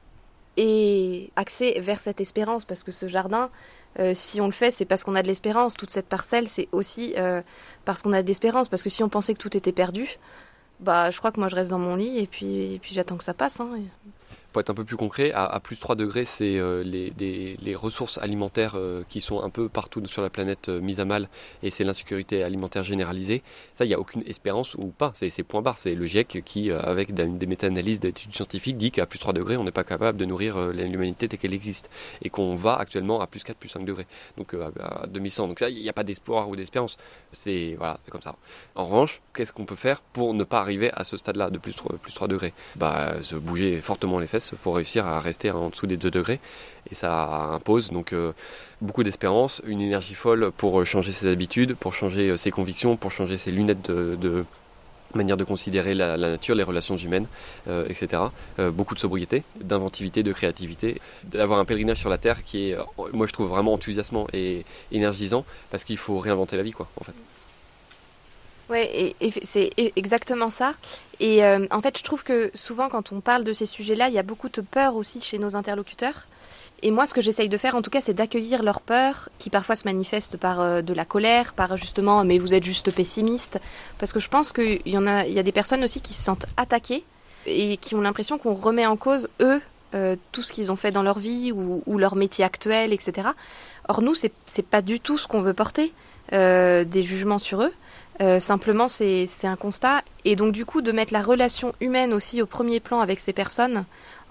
est axée vers cette espérance, parce que ce jardin, euh, si on le fait, c'est parce qu'on a de l'espérance. Toute cette parcelle, c'est aussi euh, parce qu'on a de l'espérance. Parce que si on pensait que tout était perdu, bah, je crois que moi, je reste dans mon lit et puis, et puis j'attends que ça passe. Hein pour être un peu plus concret, à, plus 3 degrés, c'est euh, les, ressources alimentaires euh, qui sont un peu partout sur la planète euh, mises à mal et c'est l'insécurité alimentaire généralisée. Ça, il n'y a aucune espérance ou pas. C'est point barre. C'est le GIEC qui, avec des méta-analyses d'études scientifiques, dit qu'à plus 3 degrés, on n'est pas capable de nourrir l'humanité telle qu'elle existe et qu'on va actuellement à plus 4, plus 5 degrés. Donc à, 2100. Donc ça, il n'y a pas d'espoir ou d'espérance. C'est voilà, comme ça. En revanche, qu'est-ce qu'on peut faire pour ne pas arriver à ce stade-là de plus 3, plus 3 degrés? Bah, se bouger fortement les fesses pour réussir à rester en dessous des 2 degrés. Et ça impose donc euh, beaucoup d'espérance, une énergie folle pour euh, changer ses habitudes, pour changer euh, ses convictions, pour changer ses lunettes de, manière de considérer la, nature, les relations humaines, etc. beaucoup de sobriété, d'inventivité, de créativité, d'avoir un pèlerinage sur la Terre qui est, moi je trouve vraiment enthousiasmant et énergisant parce qu'il faut réinventer la vie, quoi, en fait. Ouais, et, c'est exactement ça. Et euh, en fait, je trouve que souvent, quand on parle de ces sujets-là, il y a beaucoup de peur aussi chez nos interlocuteurs. Et moi, ce que j'essaye de faire, en tout cas, c'est d'accueillir leur peur, qui parfois se manifeste par euh, de la colère, par justement, mais vous êtes juste pessimiste. Parce que je pense qu'il y a, y a des personnes aussi qui se sentent attaquées et qui ont l'impression qu'on remet en cause eux euh, tout ce qu'ils ont fait dans leur vie ou, ou, leur métier actuel, etc. Or nous, c'est pas du tout ce qu'on veut porter, des jugements sur eux. Euh, simplement, c'est un constat. Et donc, du coup, de mettre la relation humaine aussi au premier plan avec ces personnes,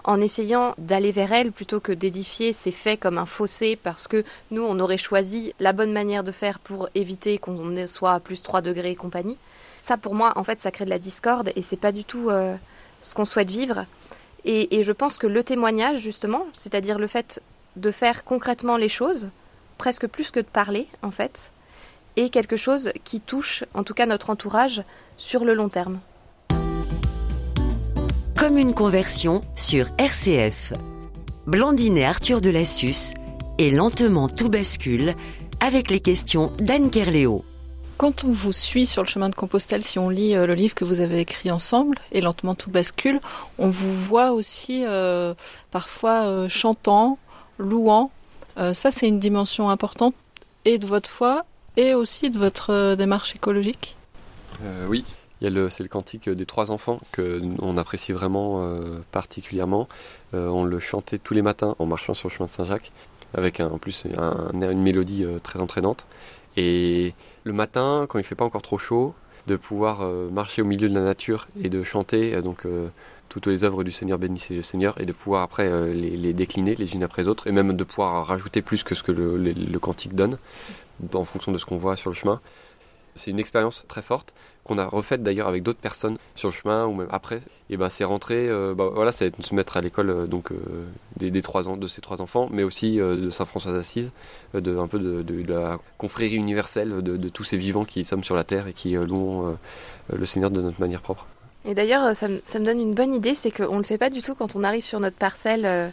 en essayant d'aller vers elles plutôt que d'édifier ces faits comme un fossé parce que nous, on aurait choisi la bonne manière de faire pour éviter qu'on soit à plus 3 degrés et compagnie. Ça, pour moi, en fait, ça crée de la discorde et c'est pas du tout euh, ce qu'on souhaite vivre. Et, je pense que le témoignage, justement, c'est-à-dire le fait de faire concrètement les choses, presque plus que de parler, en fait, est quelque chose qui touche, en tout cas, notre entourage sur le long terme. Comme une conversion sur RCF. Blandine et Arthur de Lassus et lentement tout bascule avec les questions d'Anne Kerléo. Quand on vous suit sur le chemin de Compostelle, si on lit euh, le livre que vous avez écrit ensemble, et lentement tout bascule, on vous voit aussi euh, parfois euh, chantant, louant. ça, c'est une dimension importante et de votre foi et aussi de votre démarche écologique. oui, il le, c'est le cantique des trois enfants que on apprécie vraiment particulièrement. on le chantait tous les matins en marchant sur le chemin de Saint-Jacques, avec en plus une mélodie très entraînante. Et le matin, quand il fait pas encore trop chaud, de pouvoir euh, marcher au milieu de la nature et de chanter euh, donc euh, toutes les œuvres du Seigneur bénissez le Seigneur et de pouvoir après les, décliner les unes après les autres et même de pouvoir rajouter plus que ce que le cantique donne en fonction de ce qu'on voit sur le chemin. C'est une expérience très forte qu'on a refaite d'ailleurs avec d'autres personnes sur le chemin ou même après. Et ben c'est rentré, euh, bah, voilà, c'est se mettre à l'école euh, donc euh, des, trois ans de ces trois enfants, mais aussi de Saint François d'Assise, de un peu de, la confrérie universelle de, tous ces vivants qui sommes sur la terre et qui louent le Seigneur de notre manière propre. Et d'ailleurs, ça, me donne une bonne idée, c'est qu'on ne le fait pas du tout quand on arrive sur notre parcelle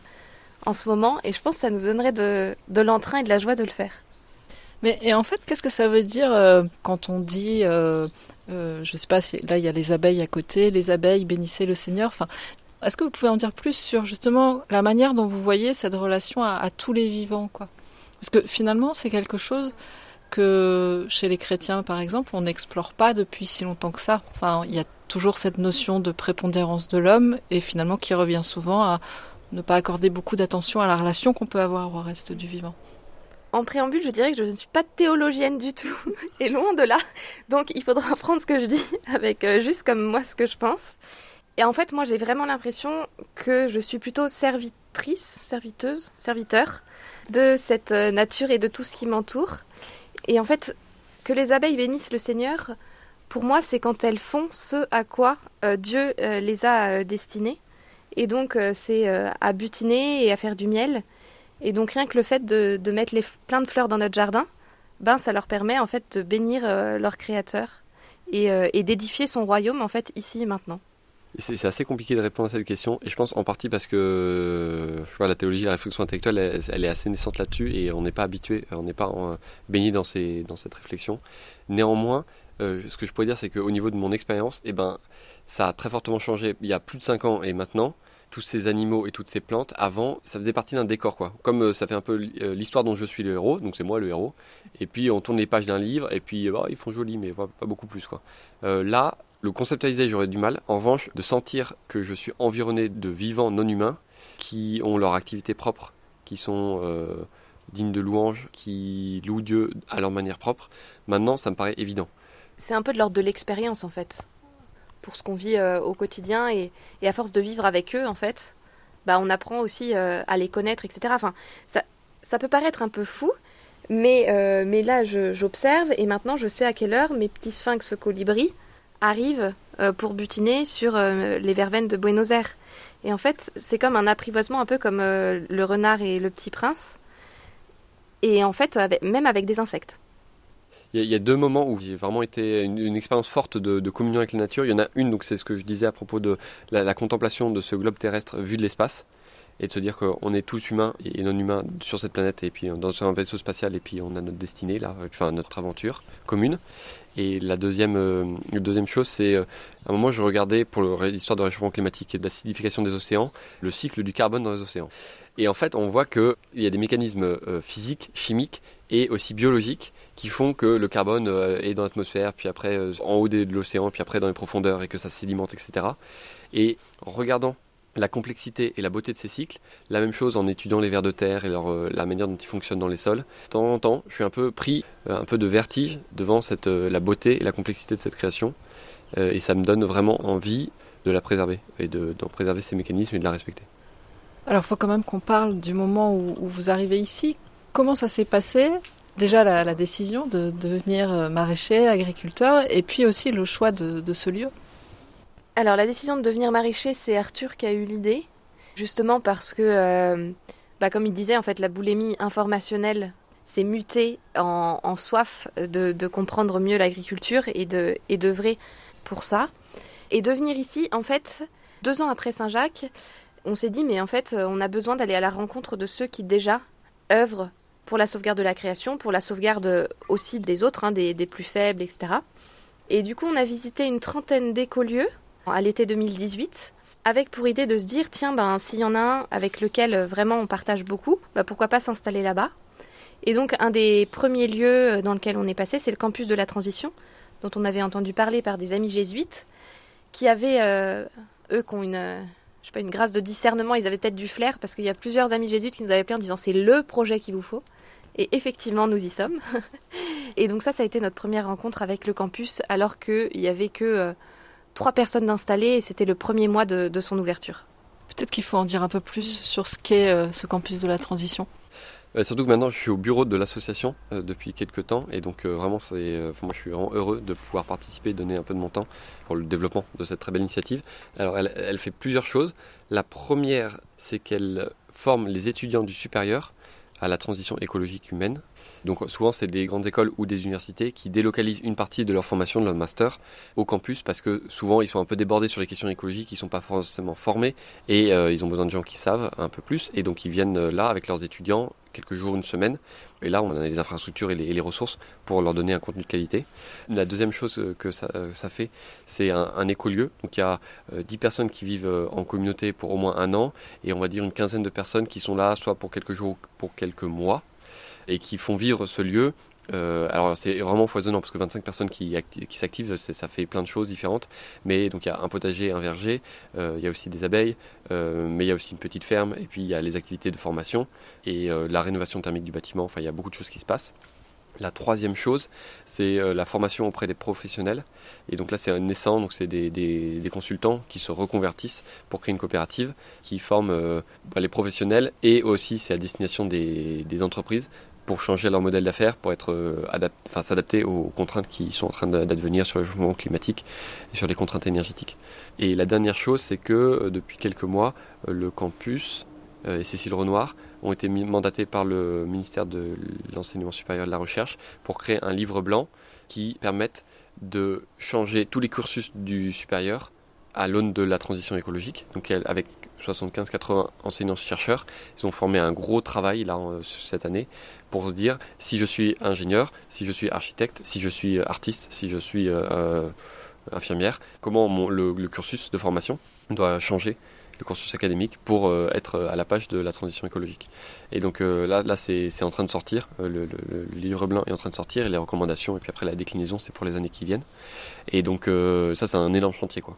en ce moment, et je pense que ça nous donnerait de, de l'entrain et de la joie de le faire. Mais et en fait, qu'est-ce que ça veut dire euh, quand on dit, euh, euh, je sais pas, là il y a les abeilles à côté, les abeilles bénissez le Seigneur. Enfin, est-ce que vous pouvez en dire plus sur justement la manière dont vous voyez cette relation à, tous les vivants, quoi? Parce que finalement, c'est quelque chose que chez les chrétiens, par exemple, on n'explore pas depuis si longtemps que ça. Enfin, il y a toujours cette notion de prépondérance de l'homme et finalement qui revient souvent à ne pas accorder beaucoup d'attention à la relation qu'on peut avoir au reste du vivant en préambule, je dirais que je ne suis pas théologienne du tout, [laughs] et loin de là. Donc il faudra prendre ce que je dis [laughs] avec euh, juste comme moi ce que je pense. Et en fait, moi j'ai vraiment l'impression que je suis plutôt servitrice, serviteuse, serviteur de cette euh, nature et de tout ce qui m'entoure. Et en fait, que les abeilles bénissent le Seigneur, pour moi, c'est quand elles font ce à quoi euh, Dieu les a destinées. Et donc, c'est à butiner et à faire du miel. Et donc rien que le fait de, mettre les, plein de fleurs dans notre jardin, ben ça leur permet en fait de bénir euh, leur créateur euh, et, d'édifier son royaume en fait ici et maintenant. C'est assez compliqué de répondre à cette question, et je pense en partie parce que vois, la théologie, la réflexion intellectuelle, elle, est assez naissante là-dessus, et on n'est pas habitué, on n'est pas baigné dans, cette réflexion. Néanmoins, euh, ce que je pourrais dire, c'est qu'au niveau de mon expérience, eh ben, ça a très fortement changé il y a plus de 5 ans et maintenant tous ces animaux et toutes ces plantes, avant, ça faisait partie d'un décor, quoi. Comme euh, ça fait un peu euh, l'histoire dont je suis le héros, donc c'est moi le héros. Et puis on tourne les pages d'un livre, et puis bah, ils font joli, mais pas, beaucoup plus, quoi. Euh, là, le conceptualiser, j'aurais du mal. En revanche, de sentir que je suis environné de vivants non humains qui ont leur activité propre, qui sont dignes de louange, qui louent Dieu à leur manière propre. Maintenant, ça me paraît évident. C'est un peu de l'ordre de l'expérience, en fait pour ce qu'on vit euh, au quotidien et, à force de vivre avec eux en fait, bah on apprend aussi euh, à les connaître, etc. Enfin, ça, peut paraître un peu fou, mais, euh, mais là j'observe et maintenant je sais à quelle heure mes petits sphinx colibris arrivent pour butiner sur les verveines de Buenos Aires. Et en fait, c'est comme un apprivoisement, un peu comme le renard et le petit prince. Et en fait, même avec des insectes il y, a deux moments où j'ai vraiment été une, expérience forte de, communion avec la nature. Il y en a une, donc c'est ce que je disais à propos de la, contemplation de ce globe terrestre vu de l'espace et de se dire qu'on est tous humains et non humains sur cette planète et puis dans un vaisseau spatial et puis on a notre destinée là, enfin notre aventure commune. Et la deuxième, euh, deuxième chose, c'est euh, à un moment je regardais pour l'histoire du réchauffement climatique et de l'acidification des océans, le cycle du carbone dans les océans. Et en fait, on voit qu'il y a des mécanismes euh, physiques, chimiques et aussi biologiques qui font que le carbone euh, est dans l'atmosphère, puis après euh, en haut de l'océan, puis après dans les profondeurs et que ça sédimente, etc. Et en regardant la complexité et la beauté de ces cycles, la même chose en étudiant les vers de terre et leur, la manière dont ils fonctionnent dans les sols. De temps en temps, je suis un peu pris, un peu de vertige devant cette, la beauté et la complexité de cette création. et ça me donne vraiment envie de la préserver et d'en préserver ces mécanismes et de la respecter. Alors, il faut quand même qu'on parle du moment où, vous arrivez ici. Comment ça s'est passé? Déjà, la, décision de, devenir euh, maraîcher, agriculteur, et puis aussi le choix de, ce lieu Alors, la décision de devenir maraîcher, c'est Arthur qui a eu l'idée. Justement parce que, bah, comme il disait, en fait, la boulimie informationnelle s'est mutée en, soif de, comprendre mieux l'agriculture et de et d'œuvrer pour ça. Et de venir ici, en fait, deux ans après Saint-Jacques, on s'est dit, mais en fait, on a besoin d'aller à la rencontre de ceux qui déjà œuvrent pour la sauvegarde de la création, pour la sauvegarde aussi des autres, hein, des, plus faibles, etc. Et du coup, on a visité une trentaine d'écolieux à l'été 2018, avec pour idée de se dire, tiens, ben, s'il y en a un avec lequel vraiment on partage beaucoup, ben, pourquoi pas s'installer là-bas Et donc, un des premiers lieux dans lequel on est passé, c'est le campus de la transition, dont on avait entendu parler par des amis jésuites, qui avaient, euh, eux, qui ont une je sais pas, une grâce de discernement, ils avaient peut-être du flair, parce qu'il y a plusieurs amis jésuites qui nous avaient appelés en disant c'est le projet qu'il vous faut. Et effectivement, nous y sommes. [laughs] et donc ça, ça a été notre première rencontre avec le campus, alors qu'il n'y avait que euh, trois personnes installées, et c'était le premier mois de, son ouverture. Peut-être qu'il faut en dire un peu plus sur ce qu'est euh, ce campus de la transition. Euh, surtout que maintenant je suis au bureau de l'association euh, depuis quelques temps et donc euh, vraiment c'est, moi je suis vraiment heureux de pouvoir participer, donner un peu de mon temps pour le développement de cette très belle initiative. Alors elle, elle fait plusieurs choses. La première c'est qu'elle forme les étudiants du supérieur à la transition écologique humaine. Donc souvent c'est des grandes écoles ou des universités qui délocalisent une partie de leur formation, de leur master, au campus parce que souvent ils sont un peu débordés sur les questions écologiques, ils ne sont pas forcément formés et ils ont besoin de gens qui savent un peu plus et donc ils viennent là avec leurs étudiants quelques jours, une semaine. Et là, on a les infrastructures et les, ressources pour leur donner un contenu de qualité. La deuxième chose euh, que ça, euh, fait, c'est un, écolieu. Donc il y a 10 euh, personnes qui vivent en communauté pour au moins un an et on va dire une quinzaine de personnes qui sont là soit pour quelques jours ou pour quelques mois et qui font vivre ce lieu euh, alors c'est vraiment foisonnant parce que 25 personnes qui, s'activent, ça fait plein de choses différentes. Mais donc il y a un potager, un verger, euh, il y a aussi des abeilles, euh, mais il y a aussi une petite ferme et puis il y a les activités de formation et la rénovation thermique du bâtiment. Enfin il y a beaucoup de choses qui se passent. La troisième chose, c'est la formation auprès des professionnels. Et donc là, c'est un naissant, donc c'est des, consultants qui se reconvertissent pour créer une coopérative qui forme bah, les professionnels et aussi c'est à destination des, des entreprises pour changer leur modèle d'affaires, pour être euh, enfin, s'adapter aux contraintes qui sont en train d'advenir sur le changement climatique et sur les contraintes énergétiques. Et la dernière chose, c'est que euh, depuis quelques mois, euh, le campus et Cécile Renoir ont été mandatés par le ministère de l'enseignement supérieur et de la recherche pour créer un livre blanc qui permette de changer tous les cursus du supérieur à l'aune de la transition écologique, donc avec 75-80 enseignants-chercheurs, ils ont formé un gros travail là cette année pour se dire si je suis ingénieur, si je suis architecte, si je suis euh, artiste, si je suis euh, euh, infirmière, comment le, cursus de formation doit changer le cursus académique pour être à la page de la transition écologique. Et donc là, là c'est en train de sortir, le, livre blanc est en train de sortir, les recommandations, et puis après la déclinaison, c'est pour les années qui viennent. Et donc ça, c'est un énorme chantier. quoi.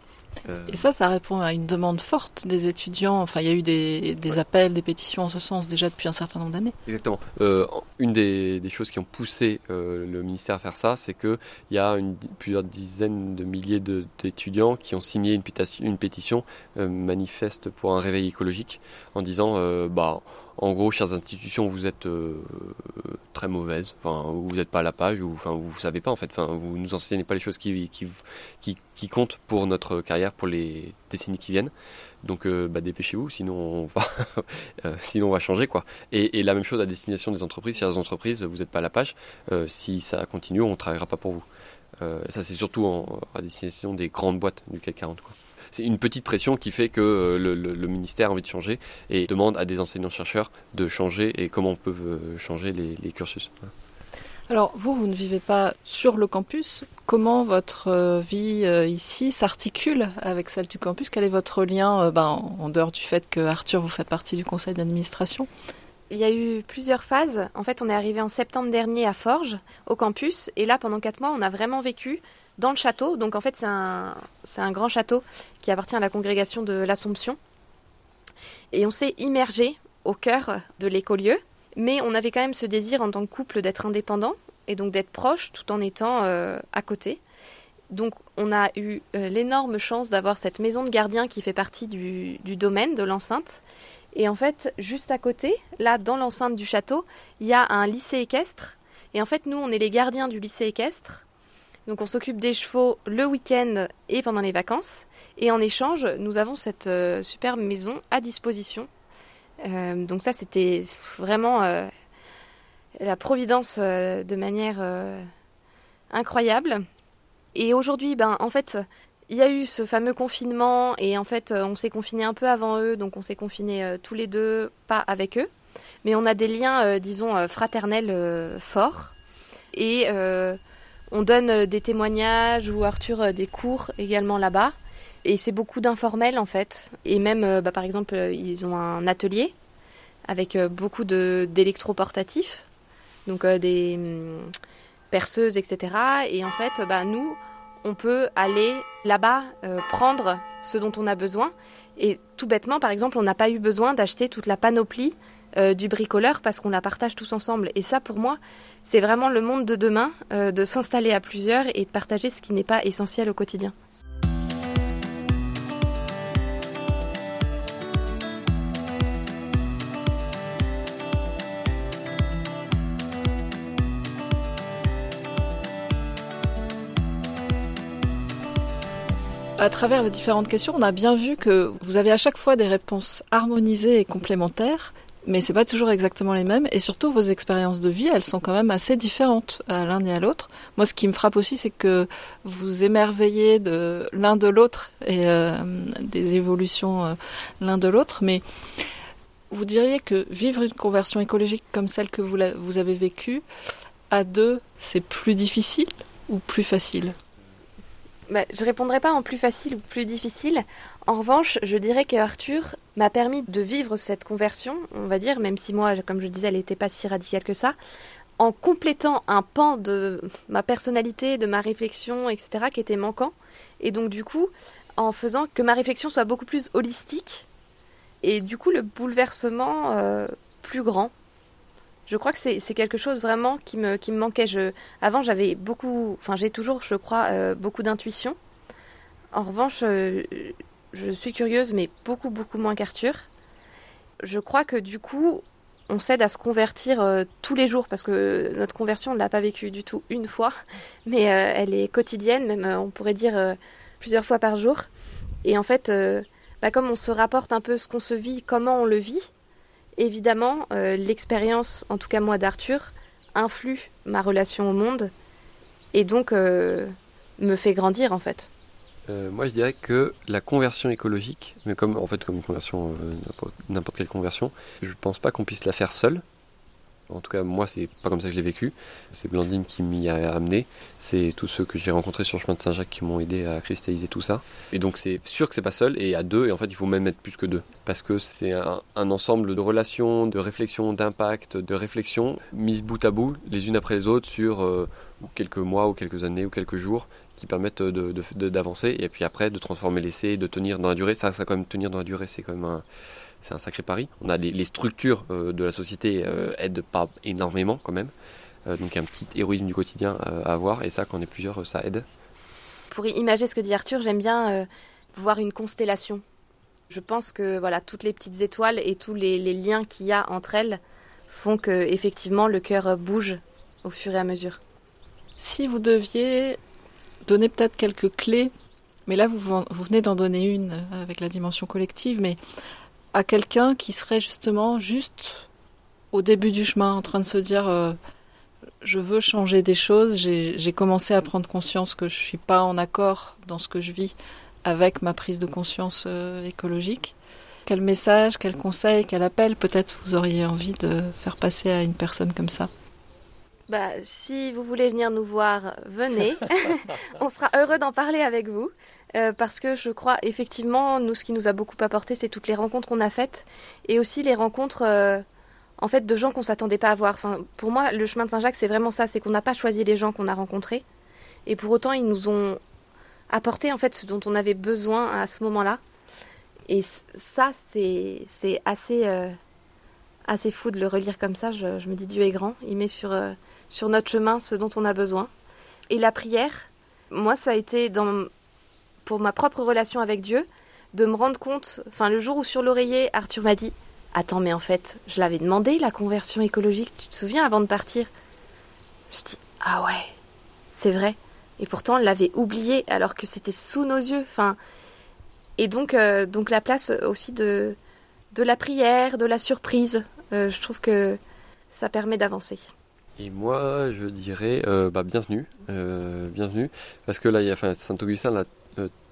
Euh, Et ça, ça répond à une demande forte des étudiants. Enfin, il y a eu des, appels, des pétitions en ce sens déjà depuis un certain nombre d'années. Exactement. Euh, une des, choses qui ont poussé euh, le ministère à faire ça, c'est qu'il y a une, plusieurs dizaines de milliers d'étudiants qui ont signé une, pétition, une pétition manifeste pour un réveil écologique en disant bah en gros, chères institutions, vous êtes euh, très mauvaises. Enfin, vous n'êtes pas à la page, ou enfin, vous savez pas en fait. Enfin, vous nous enseignez pas les choses qui, qui, qui, qui comptent pour notre carrière, pour les décennies qui viennent. Donc, euh, bah, dépêchez-vous, sinon on va, [laughs] euh, sinon on va changer quoi. Et, et, la même chose à destination des entreprises. Chères entreprises, vous n'êtes pas à la page. si ça continue, on travaillera pas pour vous. ça, c'est surtout en, à destination des grandes boîtes du CAC 40 quoi c'est une petite pression qui fait que euh, le, ministère a envie de changer et demande à des enseignants-chercheurs de changer et comment on peut euh, changer les, cursus. Alors vous, vous ne vivez pas sur le campus. Comment votre euh, vie ici s'articule avec celle du campus? Quel est votre lien ben, en dehors du fait que Arthur, vous faites partie du conseil d'administration? Il y a eu plusieurs phases. En fait, on est arrivé en septembre dernier à Forges, au campus, et là, pendant quatre mois, on a vraiment vécu dans le château. Donc en fait, c'est un, un grand château qui appartient à la congrégation de l'Assomption. Et on s'est immergé au cœur de l'écolieu, mais on avait quand même ce désir en tant que couple d'être indépendant et donc d'être proche tout en étant euh, à côté. Donc on a eu euh, l'énorme chance d'avoir cette maison de gardien qui fait partie du, du domaine de l'enceinte. Et en fait, juste à côté, là dans l'enceinte du château, il y a un lycée équestre. Et en fait, nous, on est les gardiens du lycée équestre Donc on s'occupe des chevaux le week-end et pendant les vacances. Et en échange, nous avons cette euh, superbe maison à disposition. Euh, donc ça, c'était vraiment euh, la providence de manière incroyable. Et aujourd'hui, ben, en fait, il y a eu ce fameux confinement et en fait, on s'est confiné un peu avant eux, donc on s'est confiné tous les deux, pas avec eux, mais on a des liens, disons, fraternels forts. Et on donne des témoignages ou Arthur des cours également là-bas. Et c'est beaucoup d'informels en fait. Et même, euh, bah, par exemple, euh, ils ont un atelier avec euh, beaucoup d'électroportatifs, donc des hum, perceuses, etc. Et en fait, bah, nous, on peut aller là-bas prendre ce dont on a besoin. Et tout bêtement, par exemple, on n'a pas eu besoin d'acheter toute la panoplie du bricoleur parce qu'on la partage tous ensemble. Et ça, pour moi, c'est vraiment le monde de demain, de s'installer à plusieurs et de partager ce qui n'est pas essentiel au quotidien. à travers les différentes questions, on a bien vu que vous avez à chaque fois des réponses harmonisées et complémentaires, mais c'est pas toujours exactement les mêmes. Et surtout, vos expériences de vie, elles sont quand même assez différentes à l'un et à l'autre. Moi, ce qui me frappe aussi, c'est que vous émerveillez de l'un de l'autre et euh, des évolutions euh, l'un de l'autre, mais vous diriez que vivre une conversion écologique comme celle que vous, vous avez vécue, à deux, c'est plus difficile ou plus facile? Bah, je répondrai pas en plus facile ou plus difficile. En revanche, je dirais que Arthur m'a permis de vivre cette conversion, on va dire, même si moi, comme je disais, elle n'était pas si radicale que ça, en complétant un pan de ma personnalité, de ma réflexion, etc., qui était manquant. Et donc, du coup, en faisant que ma réflexion soit beaucoup plus holistique, et du coup, le bouleversement euh, plus grand. Je crois que c'est quelque chose vraiment qui me, manquait. Avant, j'avais beaucoup, enfin, j'ai toujours, je crois, euh, beaucoup d'intuition. En revanche, euh, je suis curieuse, mais beaucoup, beaucoup moins qu'Arthur. Je crois que du coup, on s'aide à se convertir euh, tous les jours parce que notre conversion, on ne l'a pas vécue du tout une fois, [laughs] mais elle est quotidienne, même on pourrait dire plusieurs fois par jour. Et en fait, bah, comme on se rapporte un peu ce qu'on se vit, comment on le vit, évidemment, euh, l'expérience, en tout cas moi d'Arthur, influe ma relation au monde et donc euh, me fait grandir en fait. Euh, moi, je dirais que la conversion écologique, mais comme en fait comme une conversion, n'importe quelle conversion, je pense pas qu'on puisse la faire seul. En tout cas, moi, c'est pas comme ça que je l'ai vécu. C'est Blandine qui m'y a amené. C'est tous ceux que j'ai rencontrés sur le chemin de Saint-Jacques qui m'ont aidé à cristalliser tout ça. Et donc, c'est sûr que c'est pas seul et à deux. Et en fait, il faut même être plus que deux. Parce que c'est un, ensemble de relations, de réflexions, d'impact, de réflexions mises bout à bout, les unes après les autres, sur euh, quelques mois ou quelques années ou quelques jours qui permettent d'avancer. et puis après, de transformer l'essai, de tenir dans la durée. Ça, ça, quand même tenir dans la durée, c'est quand même un c'est un sacré pari. On a les, structures euh, de la société euh, aident pas énormément quand même. Euh, donc un petit héroïsme du quotidien à avoir et ça quand on est plusieurs ça aide. Pour imaginer ce que dit Arthur, j'aime bien voir une constellation. Je pense que voilà toutes les petites étoiles et tous les, liens qu'il y a entre elles font que effectivement le cœur bouge au fur et à mesure. Si vous deviez donner peut-être quelques clés, mais là vous, venez d'en donner une avec la dimension collective, mais à quelqu'un qui serait justement juste au début du chemin en train de se dire euh, je veux changer des choses, j'ai commencé à prendre conscience que je suis pas en accord dans ce que je vis avec ma prise de conscience euh, écologique. Quel message, quel conseil, quel appel peut-être vous auriez envie de faire passer à une personne comme ça? Bah, si vous voulez venir nous voir, venez. [laughs] On sera heureux d'en parler avec vous. Euh, parce que je crois effectivement, nous, ce qui nous a beaucoup apporté, c'est toutes les rencontres qu'on a faites et aussi les rencontres euh, en fait de gens qu'on s'attendait pas à voir. Enfin, pour moi, le chemin de Saint-Jacques, c'est vraiment ça, c'est qu'on n'a pas choisi les gens qu'on a rencontrés et pour autant, ils nous ont apporté en fait ce dont on avait besoin à ce moment-là. Et ça, c'est assez euh, assez fou de le relire comme ça. Je, je, me dis Dieu est grand, il met sur sur notre chemin ce dont on a besoin. Et la prière, moi, ça a été pour ma propre relation avec Dieu, de me rendre compte, enfin le jour où sur l'oreiller, Arthur m'a dit Attends, mais en fait, je l'avais demandé la conversion écologique, tu te souviens, avant de partir? Je dis Ah ouais, c'est vrai. Et pourtant, on l'avait oublié alors que c'était sous nos yeux. Enfin, et donc, donc la place aussi de, de la prière, de la surprise. je trouve que ça permet d'avancer. Et moi, je dirais bah, bienvenue, bienvenue, parce que là, il y a enfin, Saint-Augustin, là,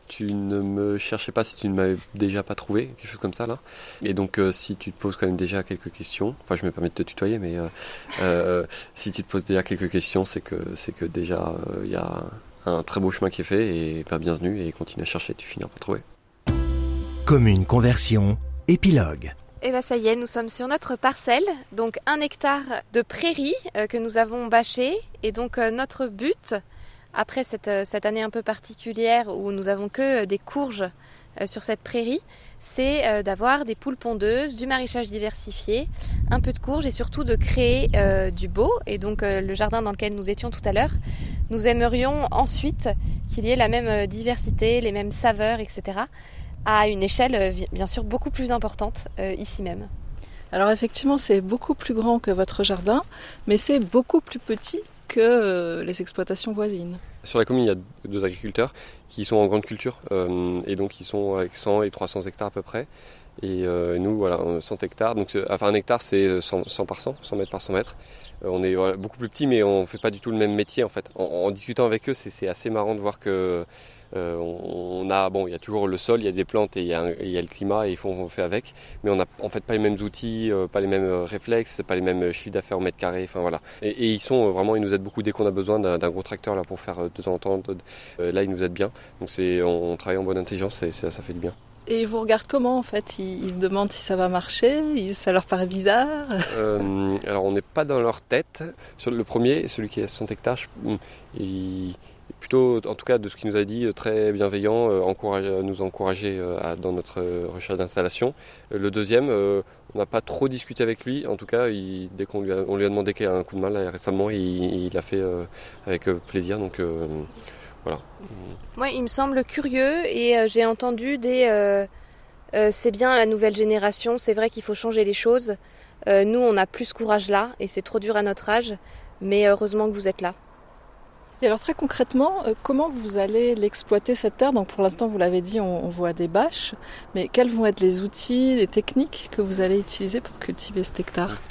tu ne me cherchais pas si tu ne m'avais déjà pas trouvé, quelque chose comme ça là. Et donc euh, si tu te poses quand même déjà quelques questions, enfin je me permets de te tutoyer, mais euh, euh, si tu te poses déjà quelques questions, c'est que c'est que déjà il y a un très beau chemin qui est fait et bah, bienvenue et continue à chercher, tu finiras par trouver. Commune conversion, épilogue. Et eh bien ça y est, nous sommes sur notre parcelle, donc un hectare de prairie que nous avons bâché. Et donc notre but, après euh, cette, année un peu particulière où nous avons que euh, des courges euh, sur cette prairie, c'est d'avoir des poules pondeuses, du maraîchage diversifié, un peu de courges et surtout de créer du beau. Et donc le jardin dans lequel nous étions tout à l'heure, nous aimerions ensuite qu'il y ait la même diversité, les mêmes saveurs, etc. à une échelle bien sûr beaucoup plus importante ici même. Alors effectivement c'est beaucoup plus grand que votre jardin, mais c'est beaucoup plus petit que euh, les exploitations voisines. Sur la commune, il y a deux agriculteurs qui sont en grande culture euh, et donc ils sont avec 100 et 300 hectares à peu près. Et euh, nous, voilà, 100 hectares. Donc, enfin, un hectare, c'est 100, par 100, 100 mètres par 100 mètres. on est beaucoup plus petit, mais on fait pas du tout le même métier en fait. en discutant avec eux, c'est assez marrant de voir que euh, on, a, bon, il y a toujours le sol, il y a des plantes et il y a, le climat et il faut on fait avec. Mais on n'a en fait pas les mêmes outils, euh, pas les mêmes euh, réflexes, pas les mêmes chiffres d'affaires au mètre carré. Enfin voilà. Et, ils sont vraiment, ils nous aident beaucoup dès qu'on a besoin d'un gros tracteur là pour faire de temps en temps. là, ils nous aident bien. Donc c'est, on, travaille en bonne intelligence et ça, fait du bien. Et ils vous regardent comment en fait? Ils, se demandent si ça va marcher Ça leur paraît bizarre? Alors on n'est pas dans leur tête. Sur le premier, celui qui est à 100 hectares, il, plutôt, en tout cas de ce qu'il nous a dit, très bienveillant, euh, nous encourager euh, dans notre euh, recherche d'installation. le deuxième, on n'a pas trop discuté avec lui, en tout cas, dès qu'on lui, a, demandé qu'il a un coup de mal récemment, il l'a fait avec plaisir. Donc voilà. Moi, il me semble curieux et j'ai entendu des c'est bien la nouvelle génération, c'est vrai qu'il faut changer les choses. nous, on a plus ce courage-là et c'est trop dur à notre âge, mais heureusement que vous êtes là. Et alors très concrètement, euh, comment vous allez l'exploiter cette terre? Donc pour l'instant, vous l'avez dit, on, voit des bâches, mais quels vont être les outils, les techniques que vous allez utiliser pour cultiver cet hectare?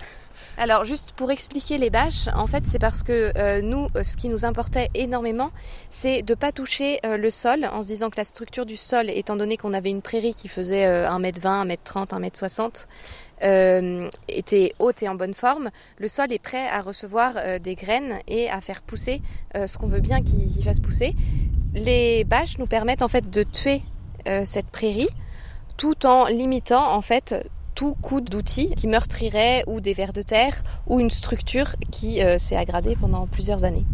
Alors juste pour expliquer les bâches, en fait c'est parce que euh, nous, euh, ce qui nous importait énormément, c'est de ne pas toucher le sol en se disant que la structure du sol, étant donné qu'on avait une prairie qui faisait 1m20, 1m30, 1m60, euh, était haute et en bonne forme, le sol est prêt à recevoir euh, des graines et à faire pousser euh, ce qu'on veut bien qu'il fasse pousser. Les bâches nous permettent en fait de tuer cette prairie tout en limitant en fait tout coup d'outils qui meurtrirait ou des vers de terre ou une structure qui s'est aggradée pendant plusieurs années.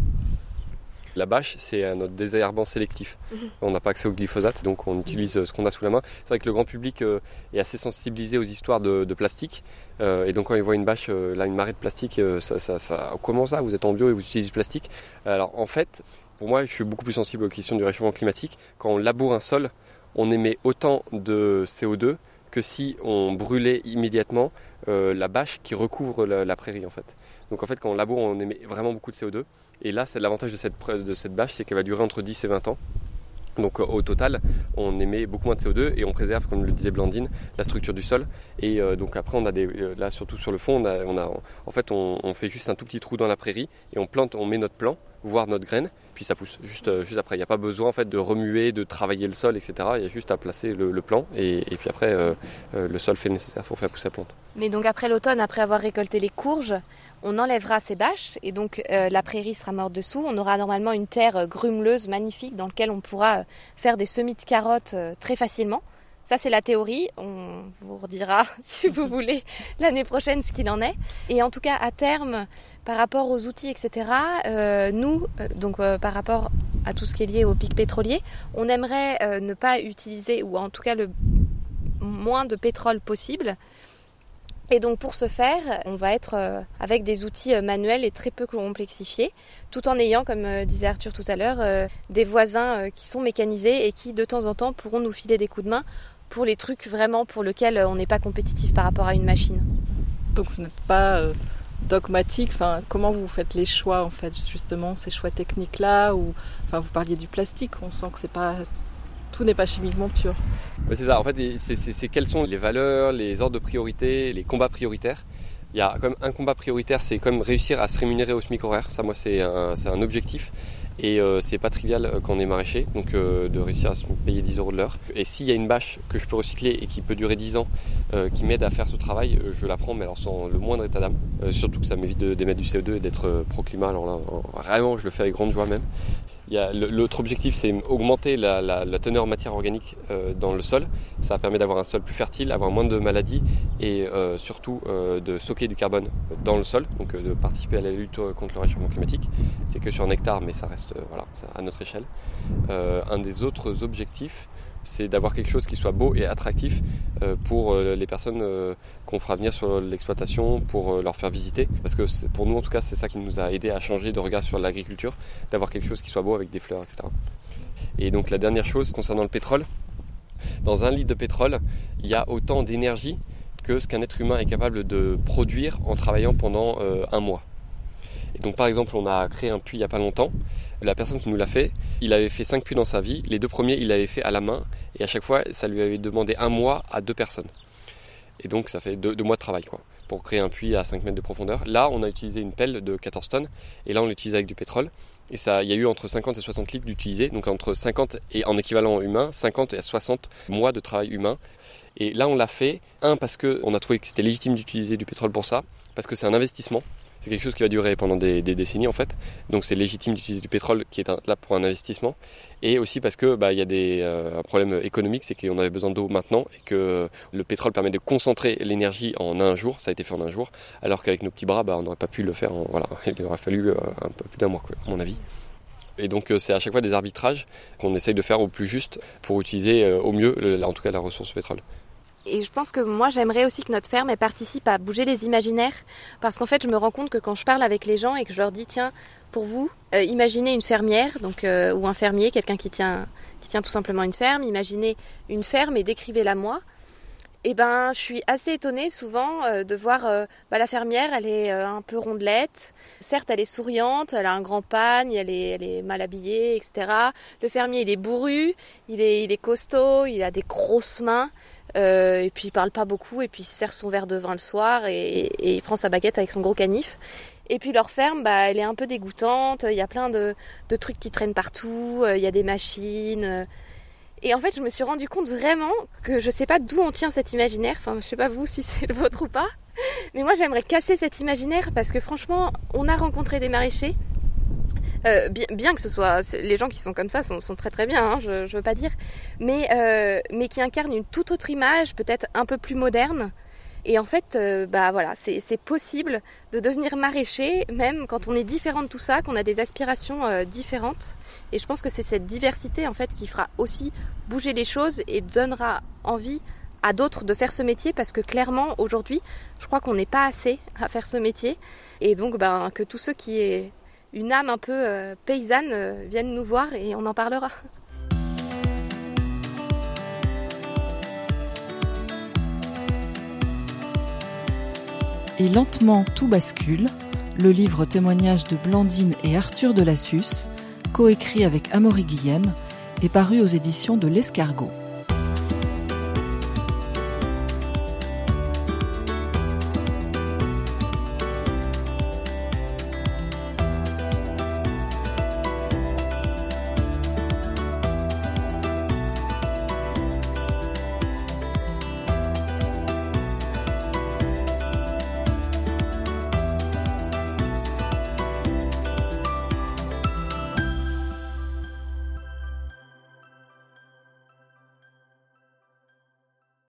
La bâche, c'est notre désherbant sélectif. Mhm. On n'a pas accès au glyphosate, donc on utilise euh, ce qu'on a sous la main. C'est vrai que le grand public euh, est assez sensibilisé aux histoires de, plastique. Euh, et donc quand il voit une bâche, là, une marée de plastique, ça, ça, ça, comment ça? Vous êtes en bio et vous utilisez du plastique? Alors en fait, pour moi, je suis beaucoup plus sensible aux questions du réchauffement climatique. Quand on laboure un sol, on émet autant de CO2 que si on brûlait immédiatement la bâche qui recouvre la, la, prairie en fait. Donc en fait, quand on laboure, on émet vraiment beaucoup de CO2. Et là, c'est l'avantage de cette, de cette bâche, c'est qu'elle va durer entre 10 et 20 ans. Donc euh, au total, on émet beaucoup moins de CO2 et on préserve, comme le disait Blandine, la structure du sol. Et euh, donc après, on a des, euh, là surtout sur le fond, on a, en fait, on, fait juste un tout petit trou dans la prairie et on plante, on met notre plant, voire notre graine, puis ça pousse juste, juste après. Il n'y a pas besoin en fait de remuer, de travailler le sol, etc. Il y a juste à placer le, plant et, puis après, le sol fait le nécessaire pour faire pousser la plante. Mais donc après l'automne, après avoir récolté les courges, on enlèvera ces bâches et donc euh, la prairie sera morte dessous. On aura normalement une terre euh, grumeleuse, magnifique, dans laquelle on pourra euh, faire des semis de carottes très facilement. Ça, c'est la théorie. On vous redira, [laughs] si vous [laughs] voulez, l'année prochaine ce qu'il en est. Et en tout cas, à terme, par rapport aux outils, etc., nous, donc par rapport à tout ce qui est lié au pic pétrolier, on aimerait ne pas utiliser, ou en tout cas le moins de pétrole possible. Et donc pour ce faire, on va être euh, avec des outils euh, manuels et très peu complexifiés, tout en ayant, comme euh, disait Arthur tout à l'heure, des voisins qui sont mécanisés et qui de temps en temps pourront nous filer des coups de main pour les trucs vraiment pour lesquels on n'est pas compétitif par rapport à une machine. Donc vous n'êtes pas dogmatique. Enfin, comment vous faites les choix en fait, justement, ces choix techniques-là ou enfin, vous parliez du plastique. On sent que c'est pas tout n'est pas chimiquement pur. c'est ça. En fait, c'est quelles sont les valeurs, les ordres de priorité, les combats prioritaires. Il y a quand même un combat prioritaire, c'est quand même réussir à se rémunérer au SMIC horaire. Ça, moi, c'est un, objectif. Et euh, c'est pas trivial euh, quand on est maraîcher, donc euh, de réussir à se payer 10 euros de l'heure. Et s'il y a une bâche que je peux recycler et qui peut durer 10 ans, qui m'aide à faire ce travail, je la prends, mais alors sans le moindre état d'âme. surtout que ça m'évite d'émettre du CO2 et d'être pro-climat. Alors là, vraiment, je le fais avec grande joie même. L'autre objectif, c'est augmenter la, teneur en matière organique euh, dans le sol. Ça permet d'avoir un sol plus fertile, avoir moins de maladies et euh, surtout euh, de stocker du carbone dans le sol, donc de participer à la lutte contre le réchauffement climatique. C'est que sur un hectare, mais ça reste voilà, à notre échelle. un des autres objectifs, c'est d'avoir quelque chose qui soit beau et attractif euh, pour euh, les personnes euh, qu'on fera venir sur l'exploitation, pour leur faire visiter. Parce que pour nous, en tout cas, c'est ça qui nous a aidé à changer de regard sur l'agriculture, d'avoir quelque chose qui soit beau avec des fleurs, etc. Et donc la dernière chose concernant le pétrole, dans un litre de pétrole, il y a autant d'énergie que ce qu'un être humain est capable de produire en travaillant pendant un mois. Et donc par exemple, on a créé un puits il n'y a pas longtemps. La personne qui nous l'a fait, il avait fait 5 puits dans sa vie. Les deux premiers, il l'avait fait à la main. Et à chaque fois, ça lui avait demandé un mois à deux personnes. Et donc ça fait deux, mois de travail quoi, pour créer un puits à 5 mètres de profondeur. Là, on a utilisé une pelle de 14 tonnes. Et là, on l'utilise avec du pétrole. Et ça, il y a eu entre 50 et 60 litres d'utiliser, donc entre 50 et en équivalent humain, 50 et 60 mois de travail humain. Et là, on l'a fait, un, parce qu'on a trouvé que c'était légitime d'utiliser du pétrole pour ça, parce que c'est un investissement c'est quelque chose qui va durer pendant des, décennies en fait. Donc c'est légitime d'utiliser du pétrole qui est là pour un investissement. Et aussi parce que bah, il y a euh, un problème économique, c'est qu'on avait besoin d'eau maintenant et que le pétrole permet de concentrer l'énergie en un jour. Ça a été fait en un jour, alors qu'avec nos petits bras, bah, on n'aurait pas pu le faire. [laughs] Il aurait fallu euh, un peu plus d'un mois, à mon avis. Et donc euh, c'est à chaque fois des arbitrages qu'on essaye de faire au plus juste pour utiliser au mieux, en tout cas, la ressource pétrole. Et je pense que moi, j'aimerais aussi que notre ferme participe à bouger les imaginaires. Parce qu'en fait, je me rends compte que quand je parle avec les gens et que je leur dis, tiens, pour vous, euh, imaginez une fermière, donc, euh, ou un fermier, quelqu'un qui tient, qui tient tout simplement une ferme, imaginez une ferme et décrivez-la moi. Eh ben, je suis assez étonnée souvent euh, de voir bah, la fermière, elle est un peu rondelette. Certes, elle est souriante, elle a un grand pagne, elle est, mal habillée, etc. Le fermier, il est bourru, il est costaud, il a des grosses mains. Euh, et puis il parle pas beaucoup, et puis il sert son verre de vin le soir, et, il prend sa baguette avec son gros canif. Et puis leur ferme, bah, elle est un peu dégoûtante, il y a plein de, trucs qui traînent partout, euh, il y a des machines. Euh. Et en fait, je me suis rendu compte vraiment que je sais pas d'où on tient cet imaginaire, enfin je sais pas vous si c'est le vôtre ou pas, mais moi j'aimerais casser cet imaginaire parce que franchement, on a rencontré des maraîchers euh, bien, que ce soit les gens qui sont comme ça sont, très très bien, hein, je, ne veux pas dire, mais euh, mais qui incarnent une toute autre image, peut-être un peu plus moderne. Et en fait, euh, bah voilà, c'est possible de devenir maraîcher, même quand on est différent de tout ça, qu'on a des aspirations différentes. Et je pense que c'est cette diversité en fait qui fera aussi bouger les choses et donnera envie à d'autres de faire ce métier parce que clairement aujourd'hui, je crois qu'on n'est pas assez à faire ce métier. Et donc, ben, que tous ceux qui, une âme un peu euh, paysanne euh, vienne nous voir et on en parlera. Et lentement tout bascule, le livre témoignage de Blandine et Arthur de Lassus, coécrit avec Amaury Guillem, est paru aux éditions de l'Escargot.